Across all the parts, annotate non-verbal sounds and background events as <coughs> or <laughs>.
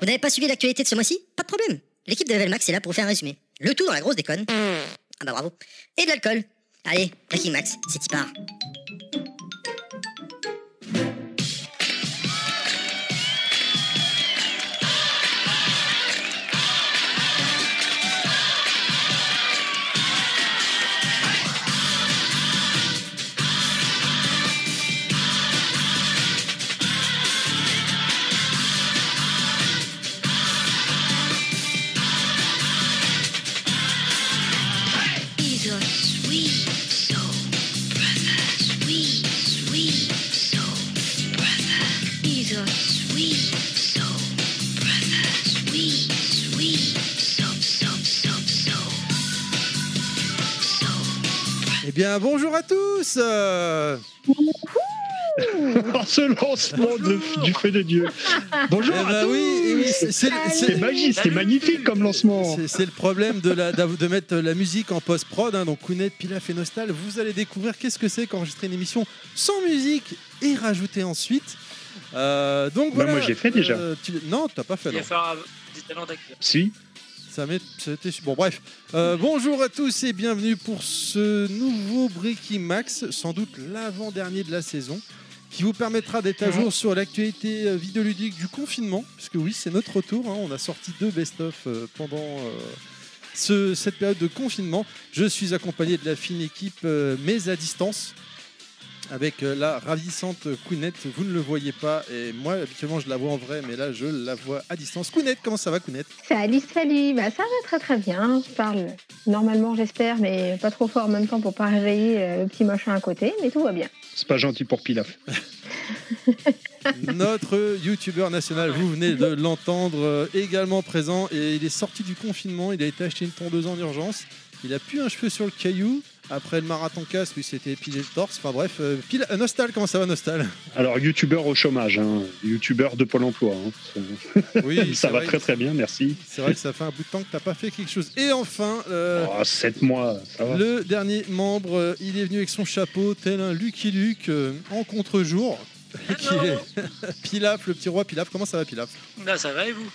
Vous n'avez pas suivi l'actualité de ce mois-ci? Pas de problème. L'équipe de Level Max est là pour vous faire un résumé. Le tout dans la grosse déconne. Ah bah bravo. Et de l'alcool. Allez, Breaking Max, c'est y part. Bien, bonjour à tous ce lancement de- du feu de Dieu. Bonjour eh à ben tous. oui, oui, c'est- magique, c'est magnifique comme lancement. c'est- le problème de, la, d'av- de mettre la musique en post-prod, hein, donc Kounet, Pilaf et Nostal, vous allez découvrir qu'est-ce que c'est qu'enregistrer une émission sans musique et rajouter ensuite. Euh, donc Bah, voilà. moi, j'ai fait déjà. euh, tu- Non, t'as pas fait. Il va Non. faire des talents d'acteur. Si. Ça bon. Bref, Euh, bonjour à tous et bienvenue pour ce nouveau Breaking Max, sans doute l'avant-dernier de la saison, qui vous permettra d'être à jour sur l'actualité euh, vidéoludique du confinement, puisque oui, c'est notre retour. hein, on a sorti deux best-of euh, pendant euh, ce- cette période de confinement. Je suis accompagné de la fine équipe, euh, mais à distance. Avec euh, la ravissante Kounet, vous ne le voyez pas, et moi habituellement je la vois en vrai, mais là je la vois à distance. Kounet, comment ça va Kounet Salut, salut. Bah, ça va très très bien. Je parle normalement, j'espère, mais pas trop fort en même temps pour pas réveiller euh, le petit machin à côté, mais tout va bien. C'est pas gentil pour Pilaf. <laughs> <laughs> Notre youtubeur national, vous venez de l'entendre, euh, également présent. Et il est sorti du confinement, il a été acheté une tondeuse en urgence. Il a plus un cheveu sur le caillou. Après le marathon casse, lui s'était épilé le torse. Enfin bref, euh, pile- euh, Nostal, comment ça va Nostal? Alors, youtubeur au chômage, hein. youtubeur de Pôle emploi. hein. <laughs> Oui, Ça va très très bien, merci. C'est vrai que ça fait un bout de temps que t'as pas fait quelque chose. Et enfin, euh, Oh, 7 mois, ça va. le dernier membre, euh, il est venu avec son chapeau, tel un Lucky Luke, euh, en contre-jour. Qui est <laughs> Pilaf, le petit roi Pilaf. Comment ça va Pilaf? Là, ça va et vous?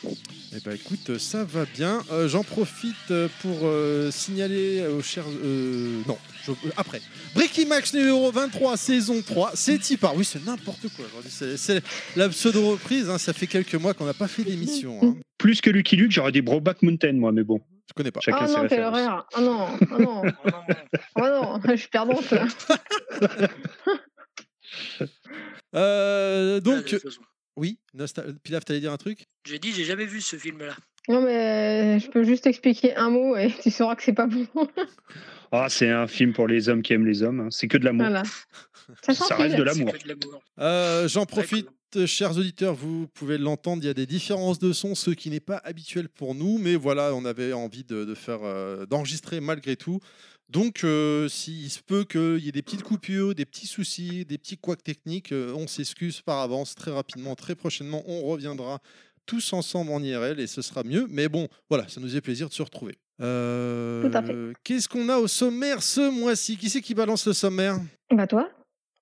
Eh ben écoute, ça va bien. Euh, J'en profite euh, pour euh, signaler aux chers... euh, non, je- euh, après. Breaking Max numéro 23, saison 3, c'est y part. Oui, c'est n'importe quoi aujourd'hui. C'est- C'est la pseudo-reprise, hein, ça fait quelques mois qu'on n'a pas fait d'émission. hein. Plus que Lucky Luke, j'aurais dit Broback Mountain, moi, mais bon, Je connais pas. chacun oh ses non, quelle références. horreur. Oh non, oh non, Oh non, oh non, je suis perdante là. <laughs> Euh, donc, oui, Nostal... Pilaf, t'allais dire un truc? J'ai dit, j'ai jamais vu ce film-là. Non, mais euh, je peux juste expliquer un mot et tu sauras que c'est pas bon. Ah, c'est un film pour les hommes qui aiment les hommes. hein. C'est que de l'amour. voilà. Ça reste de l'amour. Euh, J'en profite, euh, chers auditeurs, vous pouvez l'entendre, il y a des différences de son, ce qui n'est pas habituel pour nous, mais voilà, on avait envie de, de faire, euh, d'enregistrer malgré tout. Donc, euh, s'il se peut qu'il y ait des petites coupures, des petits soucis, des petits couacs techniques, euh, on s'excuse par avance très rapidement, très prochainement, on reviendra tous ensemble en IRL et ce sera mieux. Mais bon, voilà, ça nous fait plaisir de se retrouver. Euh, Tout à fait. Qu'est-ce qu'on a au sommaire ce mois-ci? Qui c'est qui balance le sommaire? Bah toi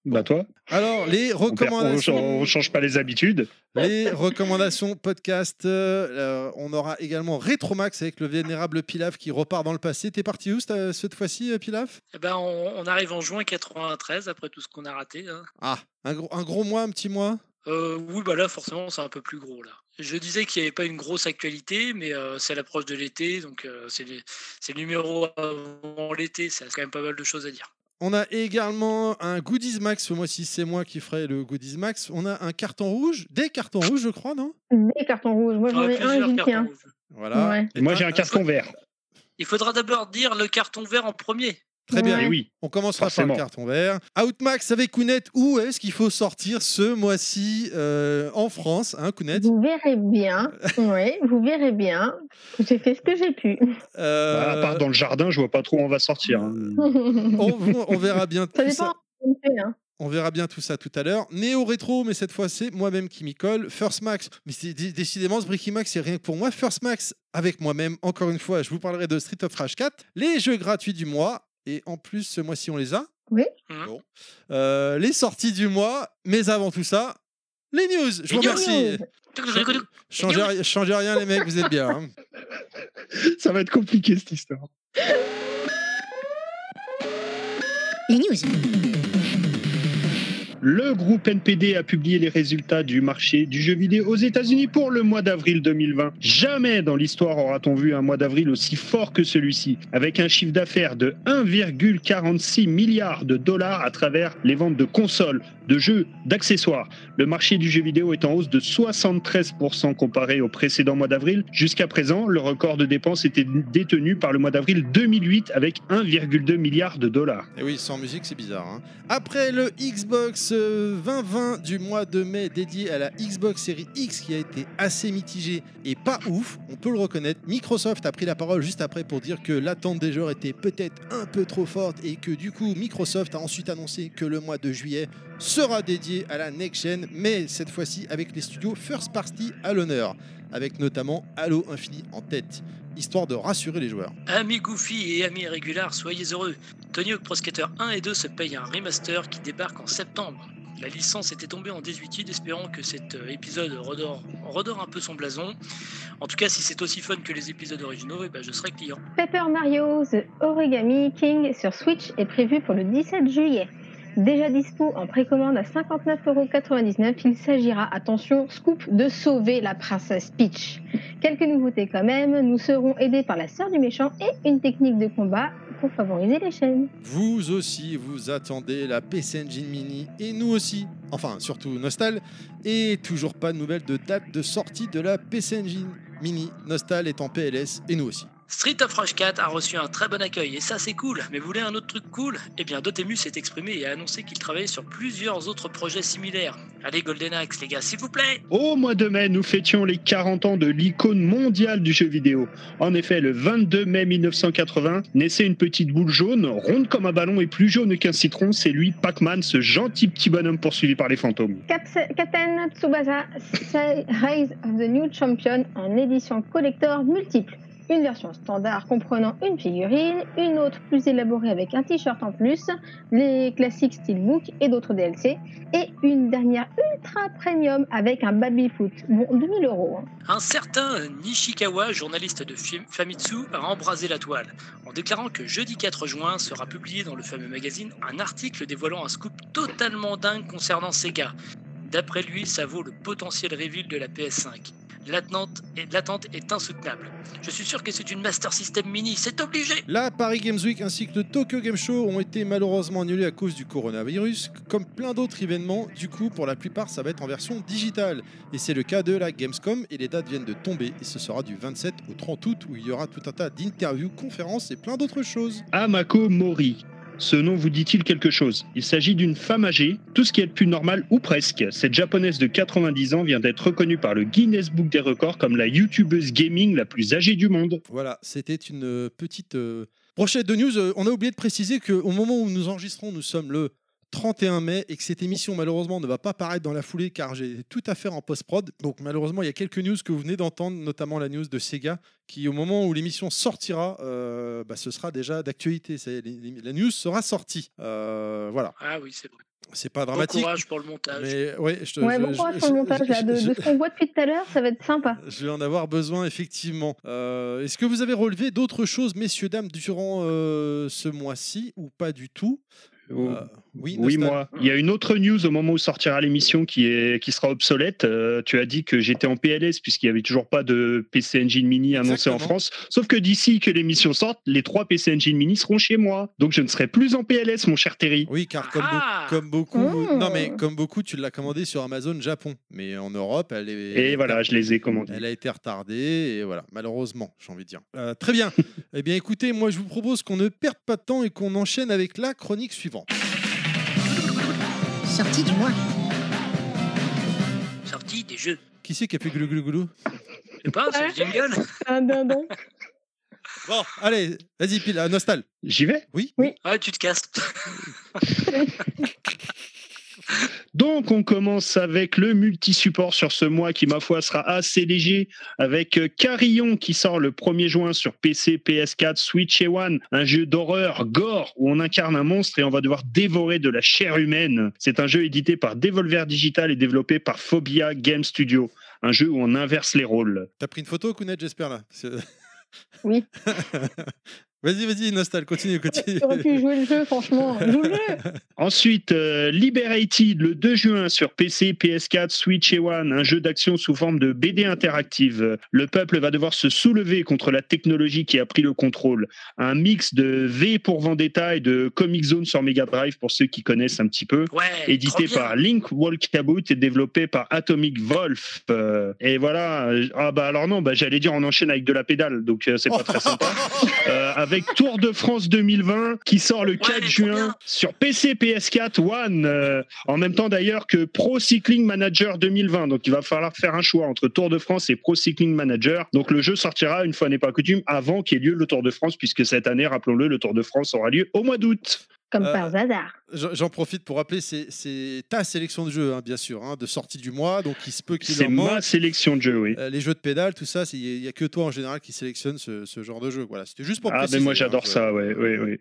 Bah, toi, Alors, les on, perd- on, recommandations. on change pas les habitudes. Les recommandations podcast. euh, euh, on aura également Retromax avec le vénérable Pilaf qui repart dans le passé. T'es parti où cette, cette fois-ci, euh, Pilaf? Eh ben, on, on arrive en juin 93, après tout ce qu'on a raté. hein. Ah, un gros, un gros mois, un petit mois? Euh, oui, bah là, forcément, c'est un peu plus gros. là. Je disais qu'il n'y avait pas une grosse actualité, mais euh, c'est l'approche de l'été, donc euh, c'est le numéro avant l'été, ça a quand même pas mal de choses à dire. On a également un Goodies Max. Ce mois-ci, c'est moi qui ferai le Goodies Max. On a un carton rouge, des cartons rouges, je crois, non? Des cartons rouges. Moi j'en ai un et rouges. Voilà. Ouais. Et Moi, j'ai un carton vert. Il faudra d'abord dire le carton vert en premier. Très bien. Et oui. On commencera Forcément. par le carton vert. Outmax avec Kounet. Où est-ce qu'il faut sortir ce mois-ci euh, en France, hein, Kounet Vous verrez bien. <laughs> oui, vous verrez bien. J'ai fait ce que j'ai pu. Euh, Bah, à part dans le jardin, je vois pas trop où on va sortir. hein. on, on verra bien Ça tout dépend. ça. ce qu'on fait, hein. On verra bien tout ça tout à l'heure. Néo rétro, mais cette fois c'est moi-même qui m'y colle. First Max, mais c'est dé- décidément ce Bricky Max, c'est rien que pour moi. First Max avec moi-même. Encore une fois, je vous parlerai de Street of Rage 4, les jeux gratuits du mois. Et en plus, ce mois-ci, on les a. Oui. Mhm. Bon. Euh, les sorties du mois. Mais avant tout ça, Les news, je Les vous news. remercie. Changez, changez rien, les mecs, vous êtes bien. hein. Ça va être compliqué cette histoire. Les news. Le groupe NPD a publié les résultats du marché du jeu vidéo aux États-Unis pour le mois d'avril 2020. Jamais dans l'histoire aura-t-on vu un mois d'avril aussi fort que celui-ci, avec un chiffre d'affaires de 1,46 milliard de dollars à travers les ventes de consoles, de jeux, d'accessoires. Le marché du jeu vidéo est en hausse de 73% comparé au précédent mois d'avril. Jusqu'à présent, le record de dépenses était détenu par le mois d'avril 2008 avec 1,2 milliard de dollars. Et oui, sans musique, c'est bizarre. hein. Après le Xbox euh, 2020 du mois de mai dédié à la Xbox Series X qui a été assez mitigé et pas ouf, on peut le reconnaître, Microsoft a pris la parole juste après pour dire que l'attente des joueurs était peut-être un peu trop forte et que du coup Microsoft a ensuite annoncé que le mois de juillet sera dédié à la next-gen, mais cette fois-ci avec les studios First Party à l'honneur, avec notamment Halo Infinite en tête, histoire de rassurer les joueurs. Amis Goofy et amis Régular, soyez heureux. Tony Hawk Pro Skater 1 et 2 se payent un remaster qui débarque en septembre. La licence était tombée en désuétude, espérant que cet euh, épisode redore, redore un peu son blason. En tout cas, si c'est aussi fun que les épisodes originaux, eh ben, je serai client. Paper Mario The Origami King sur Switch est prévu pour le 17 juillet. Déjà dispo en précommande à 59,99€, il s'agira, attention, scoop, de sauver la princesse Peach. Quelques nouveautés quand même, nous serons aidés par la sœur du méchant et une technique de combat pour favoriser les chaînes. Vous aussi, vous attendez la PC Engine Mini et nous aussi. Enfin, surtout Nostal. Et toujours pas de nouvelles de date de sortie de la PC Engine Mini. Nostal est en PLS et nous aussi. Street of Rage 4 a reçu un très bon accueil et ça c'est cool. Mais vous voulez un autre truc cool? Eh bien Dotemu s'est exprimé et a annoncé qu'il travaillait sur plusieurs autres projets similaires. Allez Golden Axe les gars, s'il vous plaît Au mois de mai, nous fêtions les 40 ans de l'icône mondiale du jeu vidéo. En effet, le 22 mai 1980, naissait une petite boule jaune, ronde comme un ballon et plus jaune qu'un citron. C'est lui, Pac-Man, ce gentil petit bonhomme poursuivi par les fantômes. Katen Tsubasa Rise of the New Champion en édition collector multiple. Une version standard comprenant une figurine, une autre plus élaborée avec un t-shirt en plus, les classiques Steelbook et d'autres DLC, et une dernière ultra premium avec un baby-foot. Bon, 2000 euros. hein. Un certain Nishikawa, journaliste de Famitsu, a embrasé la toile en déclarant que jeudi 4 juin sera publié dans le fameux magazine un article dévoilant un scoop totalement dingue concernant Sega. D'après lui, ça vaut le potentiel reveal de la PS5. L'attente est, insoutenable. Je suis sûr que c'est une Master System Mini, c'est obligé La Paris Games Week ainsi que le Tokyo Game Show ont été malheureusement annulés à cause du coronavirus, comme plein d'autres événements. Du coup, pour la plupart, ça va être en version digitale. Et c'est le cas de la Gamescom et les dates viennent de tomber. Et ce sera du 27 au 30 août où il y aura tout un tas d'interviews, conférences et plein d'autres choses. Amako Mori. Ce nom vous dit-il quelque chose? Il s'agit d'une femme âgée, tout ce qui est plus normal ou presque. Cette japonaise de 90 ans vient d'être reconnue par le Guinness Book des records comme la youtubeuse gaming la plus âgée du monde. Voilà, c'était une euh, petite euh, brochette de news. Euh, on a oublié de préciser qu'au moment où nous enregistrons, nous sommes le 31 mai et que cette émission malheureusement ne va pas paraître dans la foulée car j'ai tout à faire en post-prod. Donc malheureusement il y a quelques news que vous venez d'entendre, notamment la news de Sega qui au moment où l'émission sortira, euh, bah, ce sera déjà d'actualité. La news sera sortie. Euh, voilà, Ah oui, c'est vrai. c'est pas Bon dramatique. courage pour le montage. Mais ouais, je, te- Ouais, je- bon courage je- pour le montage là. De, je- de ce qu'on voit depuis tout à l'heure, ça va être sympa. <laughs> je vais en avoir besoin, effectivement. Euh, Est-ce que vous avez relevé d'autres choses, messieurs, dames, durant euh, ce mois-ci ou pas du tout? Euh, Oui, moi. Il y a une autre news au moment où sortira l'émission qui, est, qui sera obsolète. Euh, tu as dit que j'étais en PLS puisqu'il n'y avait toujours pas de PC Engine Mini annoncé en. France. Sauf que d'ici que l'émission sorte, les trois PC Engine Mini seront chez moi. Donc je ne serai plus en PLS, mon cher Terry. Oui, car comme, Ah comme beaucoup, Oh. non mais comme beaucoup, tu l'as commandé sur Amazon Japon, mais en Europe, elle est. Et voilà, je les ai commandés. Elle a été retardée et voilà, malheureusement, j'ai envie de dire. Euh, très bien. <laughs> eh bien, écoutez, moi, je vous propose qu'on ne perde pas de temps et qu'on enchaîne avec la chronique suivante. Sortie du mois. Sortie des jeux. Qui c'est qui a fait glou glou glou? Je sais pas, c'est le jingle Un dindon. Bon, allez, vas-y, pile, euh, Nostal. J'y vais? Oui. Ah, tu te casses. <laughs> Donc, on commence avec le multi-support sur ce mois qui, ma foi, sera assez léger avec euh, Carillon qui sort le 1er juin sur PC, PS4, Switch et One. Un jeu d'horreur gore où on incarne un monstre et on va devoir dévorer de la chair humaine. C'est un jeu édité par Devolver Digital et développé par Phobia Game Studio. Un jeu où on inverse les rôles. T'as pris une photo, Kounet, j'espère là? Oui. <laughs> vas-y, vas-y, Nostal, continue, <laughs> continue. Tu aurais pu jouer le jeu, franchement. Joue le jeu. <laughs> Ensuite, euh, Liberated, le 2 juin sur PC, PS4, Switch et One, un jeu d'action sous forme de BD interactive. Le peuple va devoir se soulever contre la technologie qui a pris le contrôle. Un mix de V pour Vendetta et de Comic Zone sur Mega Drive pour ceux qui connaissent un petit peu. Ouais. Édité par Link Walkabout et développé par Atomic Wolf. Euh, et voilà. euh, Ah bah alors non, bah j'allais dire on enchaîne avec de la pédale, donc euh, c'est pas très sympa. <laughs> Avec Tour de France 2020 qui sort le 4 trop juin sur PC, PS4, One, euh, en même temps d'ailleurs que Pro Cycling Manager 2020. Donc il va falloir faire un choix entre Tour de France et Pro Cycling Manager. Donc le jeu sortira, une fois n'est pas coutume, avant qu'il y ait lieu le Tour de France, puisque cette année, rappelons-le, le Tour de France aura lieu au mois d'août. Comme Euh, par hasard. J'en profite pour rappeler, c'est- c'est ta sélection de jeux, hein, bien sûr, hein, de sortie du mois, donc il se peut qu'il C'est en ma manque. sélection de jeux, oui. Euh, les jeux de pédale, tout ça, il n'y a que toi en général qui sélectionne ce, ce genre de jeu. Voilà, c'était juste pour Ah, préciser. mais moi hein, j'adore ça, ouais, ouais, ouais.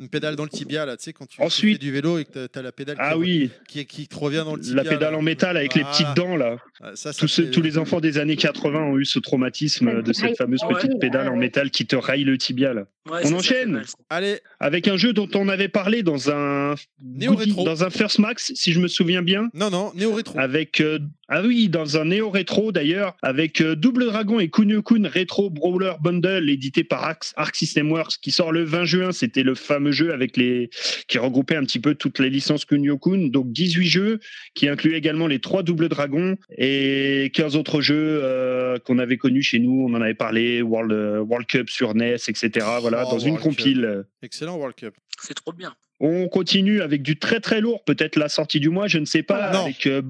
Une pédale dans le tibia, là, tu sais, quand tu, tu Ensuite- fais du vélo et que tu as la pédale Ah qui, oui, qui, qui te revient dans le tibia. la pédale là. en métal avec les petites dents là. Ah, ça, ça Tous, les enfants des années 80 ont eu ce traumatisme de cette fameuse Ouais. petite pédale en métal qui te raille le tibia là. Ouais, On enchaîne. Allez, Avec un jeu dont on avait parlé dans un Néo goodie- rétro. dans un First Max, si je me souviens bien. non, non, Néo Rétro. Avec euh, ah oui, dans un néo rétro d'ailleurs, avec euh, Double Dragon et Kunio Kun Retro Brawler Bundle édité par Arc, Arc System Works qui sort le 20 juin. C'était le fameux jeu avec les qui regroupait un petit peu toutes les licences Kunio Kun. Donc 18 jeux qui incluent également les trois Double Dragons et 15 autres jeux euh, qu'on avait connus chez nous. On en avait parlé World euh, World Cup sur NES, etc. Voilà, Oh, dans une Cup. compile. Excellent World Cup. C'est trop bien. On continue avec du très très lourd, peut-être la sortie du mois, je ne sais pas, avec euh,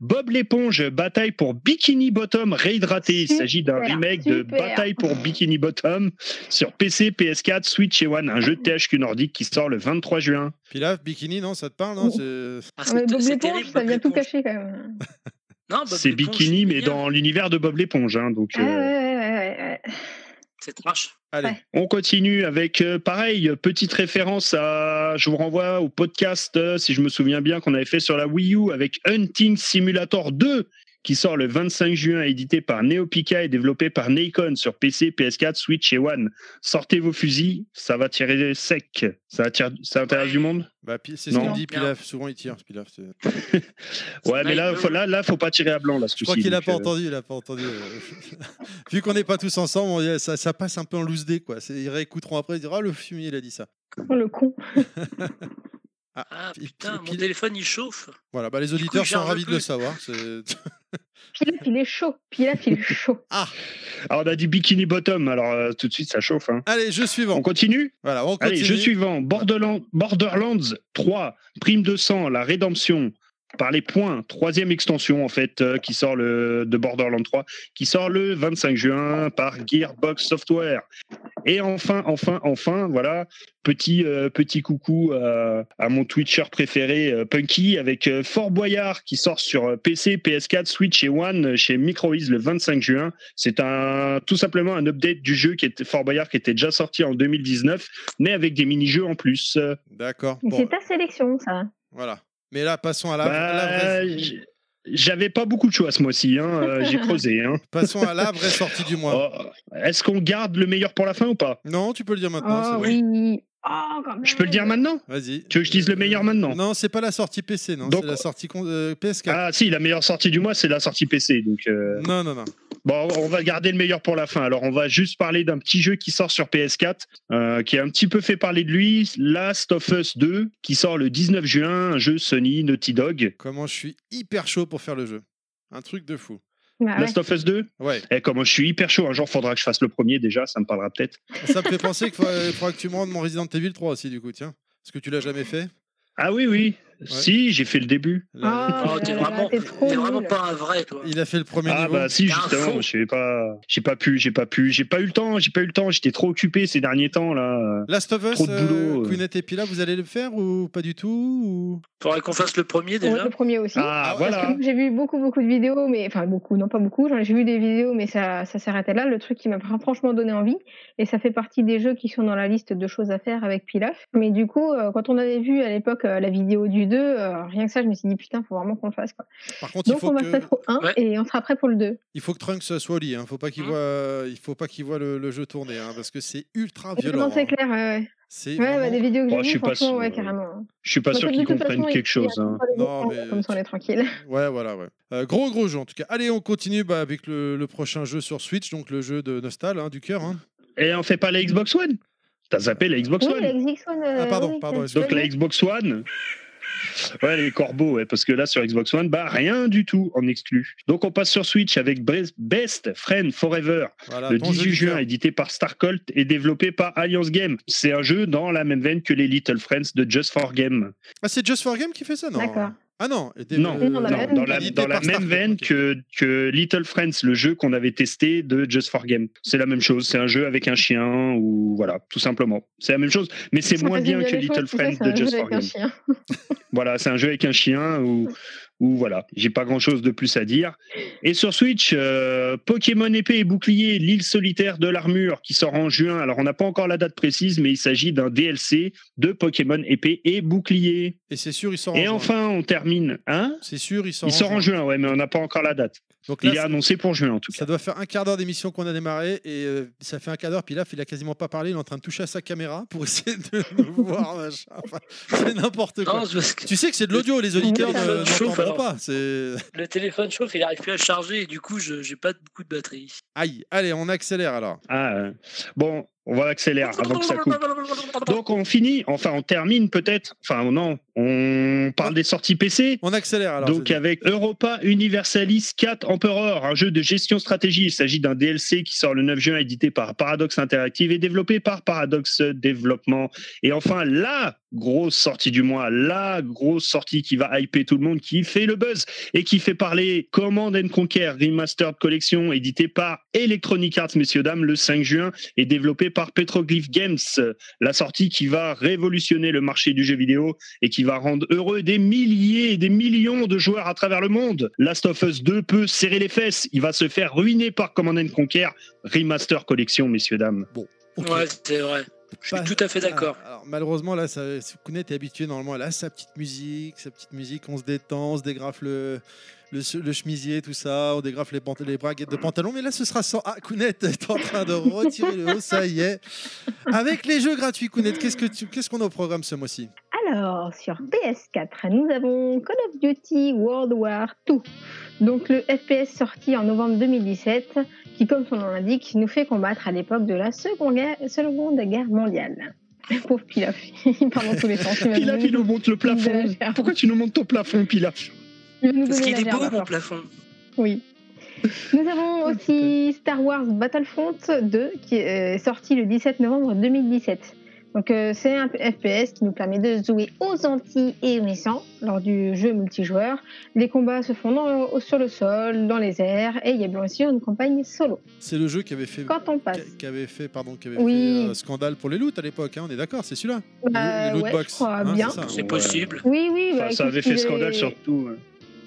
Bob l'éponge, bataille pour Bikini Bottom réhydraté. Il s'agit d'un Super, remake de. Bataille pour Bikini Bottom sur PC, PS4, Switch et One, un jeu de THQ nordique qui sort le 23 juin. Pilaf, Bikini, non, ça te parle non. C'est- Ah, Bob l'éponge, terrible, ça vient tout cacher quand même. C'est Bikini, mais bien. dans l'univers de Bob l'éponge. hein, donc, Ah, euh, ouais, ouais, ouais, ouais. C'est trash. Allez, Ouais. On continue avec, euh, pareil, petite référence à. Je vous renvoie au podcast, euh, si je me souviens bien, qu'on avait fait sur la Wii U avec Hunting Simulator 2, qui sort le 25 juin, édité par Neopika et développé par Nacon sur PC, PS4, Switch et One. Sortez vos fusils, ça va tirer sec. Ça, attire, ça intéresse Ouais. du monde? Bah, c'est ce qu'il dit. Pilaf. Souvent il tire, Pilaf. <laughs> Ouais, mais là, faut, là, là, faut pas tirer à blanc, là, ce Je crois qu'il a donc, pas euh, entendu, il a pas entendu. euh. <laughs> Vu qu'on n'est pas tous ensemble, on dit- ça, ça passe un peu en loose quoi. C'est- Ils réécouteront après, ils diront Ah, le fumier, il a dit ça. Oh, le con. <laughs> Ah Puis- putain, mon téléphone il chauffe. Voilà, bah, les auditeurs sont ravis de le savoir. c'est- <laughs> Pilaf, il est chaud. Pilaf, il est chaud. <laughs> Ah, Alors, on a dit Bikini Bottom, alors euh, tout de suite, ça chauffe. hein. allez, jeu suivant. On continue? Voilà, on Allez, continue. jeu suivant. Borderland- Borderlands 3, Prime de sang, la rédemption. Par les points, troisième extension en fait euh, qui sort le de Borderlands 3, qui sort le 25 juin par Gearbox Software. Et enfin, enfin, enfin, voilà, petit euh, petit coucou euh, à mon Twitcher préféré euh, Punky avec euh, Fort Boyard qui sort sur PC, PS4, Switch et One chez Microids le 25 juin. C'est un tout simplement un update du jeu qui était Fort Boyard qui était déjà sorti en 2019, mais avec des mini-jeux en plus. D'accord. Bon, C'est ta sélection, ça. voilà. Mais là, passons à la, bah, la vraie... j- J'avais pas beaucoup de choix ce mois-ci, hein, euh, <laughs> j'ai creusé. Hein. Passons à la vraie sortie du mois. Oh, Est-ce qu'on garde le meilleur pour la fin ou pas? Non, tu peux le dire maintenant. Oh, bon. oui. Oh, quand même. Je peux le dire maintenant Vas-y. Tu veux que je dise le meilleur maintenant Non, c'est pas la sortie PC, non. Donc- C'est la sortie con- euh, PS4. Ah si, la meilleure sortie du mois, c'est la sortie PC. Donc, euh, Non, non, non. Bon, on va garder le meilleur pour la fin. Alors, on va juste parler d'un petit jeu qui sort sur PS4, euh, qui a un petit peu fait parler de lui, Last of Us 2, qui sort le 19 juin, un jeu Sony Naughty Dog. Comment je suis hyper chaud pour faire le jeu. Un truc de fou. Bah ouais. Last of Us 2 Ouais. Eh, comment je suis hyper chaud. Un jour, faudra que je fasse le premier déjà, ça me parlera peut-être. Ça me fait penser qu'il faudra, faudra que tu me rendes mon Resident Evil 3 aussi, du coup, tiens. Parce que tu l'as jamais fait. Ah oui, oui. Si, j'ai fait le début. Ah, Oh, t'es vraiment, t'es trop t'es vraiment nul. pas un vrai, toi. Il a fait le premier Ah niveau. bah si justement, j'ai pas, j'ai pas pu, j'ai pas pu, j'ai pas eu le temps, j'ai pas eu le temps, j'étais trop occupé ces derniers temps là. Last of Us, Trop de boulot, euh. Kounet et Pila, vous allez le faire ou pas du tout ou... Faudrait qu'on fasse le premier déjà. le premier aussi. Ah ouais. Parce voilà. que J'ai vu beaucoup, beaucoup de vidéos, mais enfin beaucoup, non pas beaucoup. J'en- J'ai vu des vidéos, mais ça, ça s'arrêtait là. Le truc qui m'a fr- franchement donné envie, et ça fait partie des jeux qui sont dans la liste de choses à faire avec Pilaf. Mais du coup, euh, quand on avait vu à l'époque euh, la vidéo du 2, euh, rien que ça, je me suis dit putain, faut vraiment qu'on le fasse. Quoi. Par contre, il Donc faut, on va que... se mettre au 1 Ouais. et on sera prêt pour le 2. il faut que Trunks soit au lit. Hein. Faut pas qu'il Hmm. voit, il faut pas qu'il voit le, le jeu tourner, hein, parce que c'est ultra violent. c'est hein. clair. Ouais, ouais. Bah, vraiment- des vidéos que Oh, j'ai je suis vues, pas franchement, sûr, ouais, euh, carrément. Je suis pas sûr qu'ils façon, comprennent quelque chose. hein. Non, mais- Comme ça, on est tranquille. <laughs> Ouais, voilà, ouais. Euh, gros, gros jeu en tout cas. Allez, on continue bah, avec le, le prochain jeu sur Switch, donc le jeu de Nostal, hein, du cœur. hein. Et on fait pas la Xbox One T'as zappé la Xbox Oui, One la Xbox One. euh, Ah, pardon, pardon. Donc la Xbox One. Ouais, les corbeaux, ouais, parce que là sur Xbox One, bah rien du tout en exclu. Donc on passe sur Switch avec Best Friend Forever, Voilà, le ton jeu 18 du juin, édité par Starcolt et développé par Alliance Game. C'est un jeu dans la même veine que les Little Friends de Just for Game. Ah, c'est Just for Game qui fait ça, non? D'accord. Ah non, des- Non, euh, Non, dans la même dans la, édité dans la par même Starcolt, veine que, que Little Friends, le jeu qu'on avait testé de Just for Game. C'est la même chose, c'est un jeu avec un chien, ou voilà, tout simplement. C'est la même chose, mais c'est moins bien que Little Friends c'est un de jeu Just for avec un Game. chien. Voilà, c'est un jeu avec un chien ou <laughs> ou voilà, j'ai pas grand chose de plus à dire. Et sur Switch, euh, Pokémon épée et bouclier, l'île solitaire de l'armure qui sort en juin. Alors on n'a pas encore la date précise, mais il s'agit d'un DLC de Pokémon épée et bouclier. Et c'est sûr, il sort en Et juin. enfin, on termine, hein? C'est sûr, il sort Il sort en juin, ouais, mais on n'a pas encore la date. Donc là, Il est annoncé pour juin en tout cas. ça doit faire un quart d'heure d'émission qu'on a démarré et euh, ça fait un quart d'heure. Puis là, il a quasiment pas parlé. Il est en train de toucher à sa caméra pour essayer de <laughs> nous voir. machin. Enfin, c'est n'importe quoi. Non, que Tu sais que c'est de l'audio, les auditeurs ne- n'entendront pas. Le téléphone chauffe, il arrive plus à charger et du coup, je j'ai pas beaucoup de batterie. aïe. Allez, on accélère alors. Ah, euh, bon, on va accélérer avant que ça coupe. <laughs> Donc on finit, enfin on termine peut-être, enfin non, on parle des sorties PC. On accélère alors. Donc avec Europa Universalis 4 Emperor, un jeu de gestion stratégie. Il s'agit d'un DLC qui sort le 9 juin, édité par Paradox Interactive et développé par Paradox Développement. Et enfin, la grosse sortie du mois, la grosse sortie qui va hyper tout le monde, qui fait le buzz et qui fait parler Command and Conquer Remastered Collection, édité par Electronic Arts, messieurs, dames, le 5 juin et développé par Petroglyph Games. La sortie qui va révolutionner le marché du jeu vidéo et qui va rendre heureux des milliers et des millions de joueurs à travers le monde. Last of Us 2 peut serrer les fesses. Il va se faire ruiner par Command and Conquer Remaster Collection, messieurs, dames. Ok. Ouais, c'est vrai. Je suis tout à fait d'accord. Malheureusement, là, ça, Kounet est habitué. Normalement, elle a sa petite musique, sa petite musique. On se détend, on se dégrafe le, le, le chemisier, tout ça. On dégrafe les, pant- les braguettes de pantalon. Mais là, ce sera sans. Ah, Kounet est en train de retirer le haut. Ça y est. Avec les jeux gratuits, Kounet, qu'est-ce que tu- qu'est-ce qu'on a au programme ce mois-ci? Alors, sur PS4, nous avons Call of Duty World War II. Donc, le FPS sorti en novembre 2017, qui, comme son nom l'indique, nous fait combattre à l'époque de la Seconde Guerre, Seconde Guerre mondiale. Pauvre Pilaf, <laughs> il dans tous les sens. Pilaf, nous- il nous monte le plafond. Pourquoi tu nous montes ton plafond, Pilaf? Parce qu'il est beau, mon plafond. Oui. Nous avons <laughs> aussi Star Wars Battlefront 2 qui est euh, sorti le 17 novembre 2017. Donc euh, c'est un FPS qui nous permet de jouer aux gentils et aux méchants lors du jeu multijoueur. Les combats se font dans- sur le sol, dans les airs et il y a bien sûr une campagne solo. C'est le jeu qui avait fait. Quand on passe. qui- avait fait, pardon, qui avait Oui. fait euh, scandale pour les loots à l'époque, hein, on est d'accord, c'est celui-là. Bah, les loot ouais, box, je crois hein, bien. c'est possible. Oui, oui. Enfin, bah, Ça avait fait scandale est- surtout.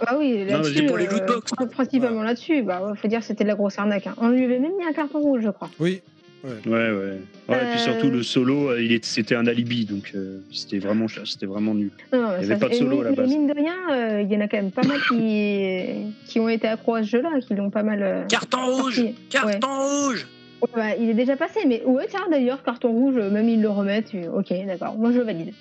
Euh. Ah oui, là-dessus. vas-y, pour les loot box. euh, principalement là-dessus. Bah, faut dire que c'était de la grosse arnaque. hein. On lui avait même mis un carton rouge, je crois. Oui. Ouais, ouais. ouais et puis Euh, surtout, le solo, euh, il est- c'était un alibi, donc euh, c'était vraiment, c'était vraiment nul. Non, non, Il y ça- avait pas de solo, mine- à la base. Mine de rien, euh, il y en a quand même pas mal qui, qui ont été accros à ce jeu-là, qui l'ont pas mal. euh, Carton rouge. Carton rouge Ouais, bah, il est déjà passé, mais ouais, tiens, d'ailleurs, carton rouge, euh, même ils le remettent. euh, Ok, d'accord, moi je valide.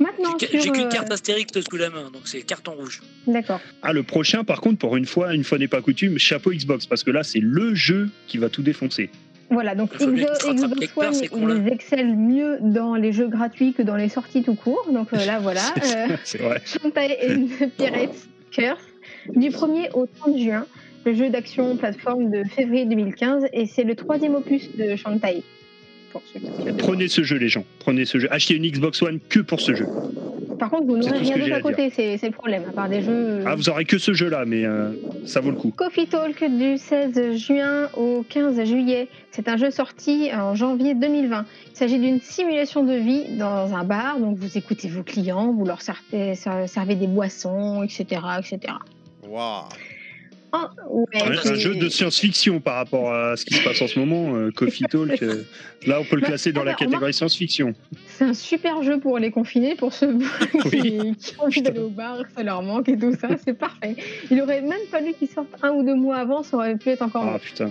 Maintenant, J'ai sur. qu'une euh, carte Astérix sous la main, donc c'est carton rouge. D'accord. Ah, le prochain, par contre, pour une fois, une fois n'est pas coutume, chapeau Xbox, parce que là, c'est le jeu qui va tout défoncer. Voilà, donc Xbox One, ils excellent mieux dans les jeux gratuits que dans les sorties tout court. Donc euh, là, <laughs> voilà. C'est- euh, C'est vrai. Shantae and <laughs> the Pirates Curse, du 1er au 30 juin, le jeu d'action plateforme de février 2015, et c'est le troisième opus de Shantae. Pour ceux qui se demandent. Prenez ce jeu, les gens. Prenez ce jeu. Achetez une Xbox One que pour ce jeu. Par contre, vous n'aurez rien d'autre à côté, c'est c'est le problème, à part des jeux. Ah, vous aurez que ce jeu-là, mais euh, ça vaut le coup. Coffee Talk du 16 juin au 15 juillet. C'est un jeu sorti en janvier 2020. Il s'agit d'une simulation de vie dans un bar. Donc vous écoutez vos clients, vous leur servez, servez des boissons, etc. etc. Waouh. Ouais, Un, jeu de science-fiction par rapport à ce qui se passe en ce moment, euh, Coffee <laughs> Talk. euh, là, on peut le classer dans la catégorie science-fiction. C'est un super jeu pour les confinés, pour ceux <laughs> qui, Oui. qui ont envie <laughs> d'aller au bar, ça leur manque et tout ça. C'est parfait. Il aurait même fallu qu'ils sortent un ou deux mois avant, ça aurait pu être encore Ah mieux. putain.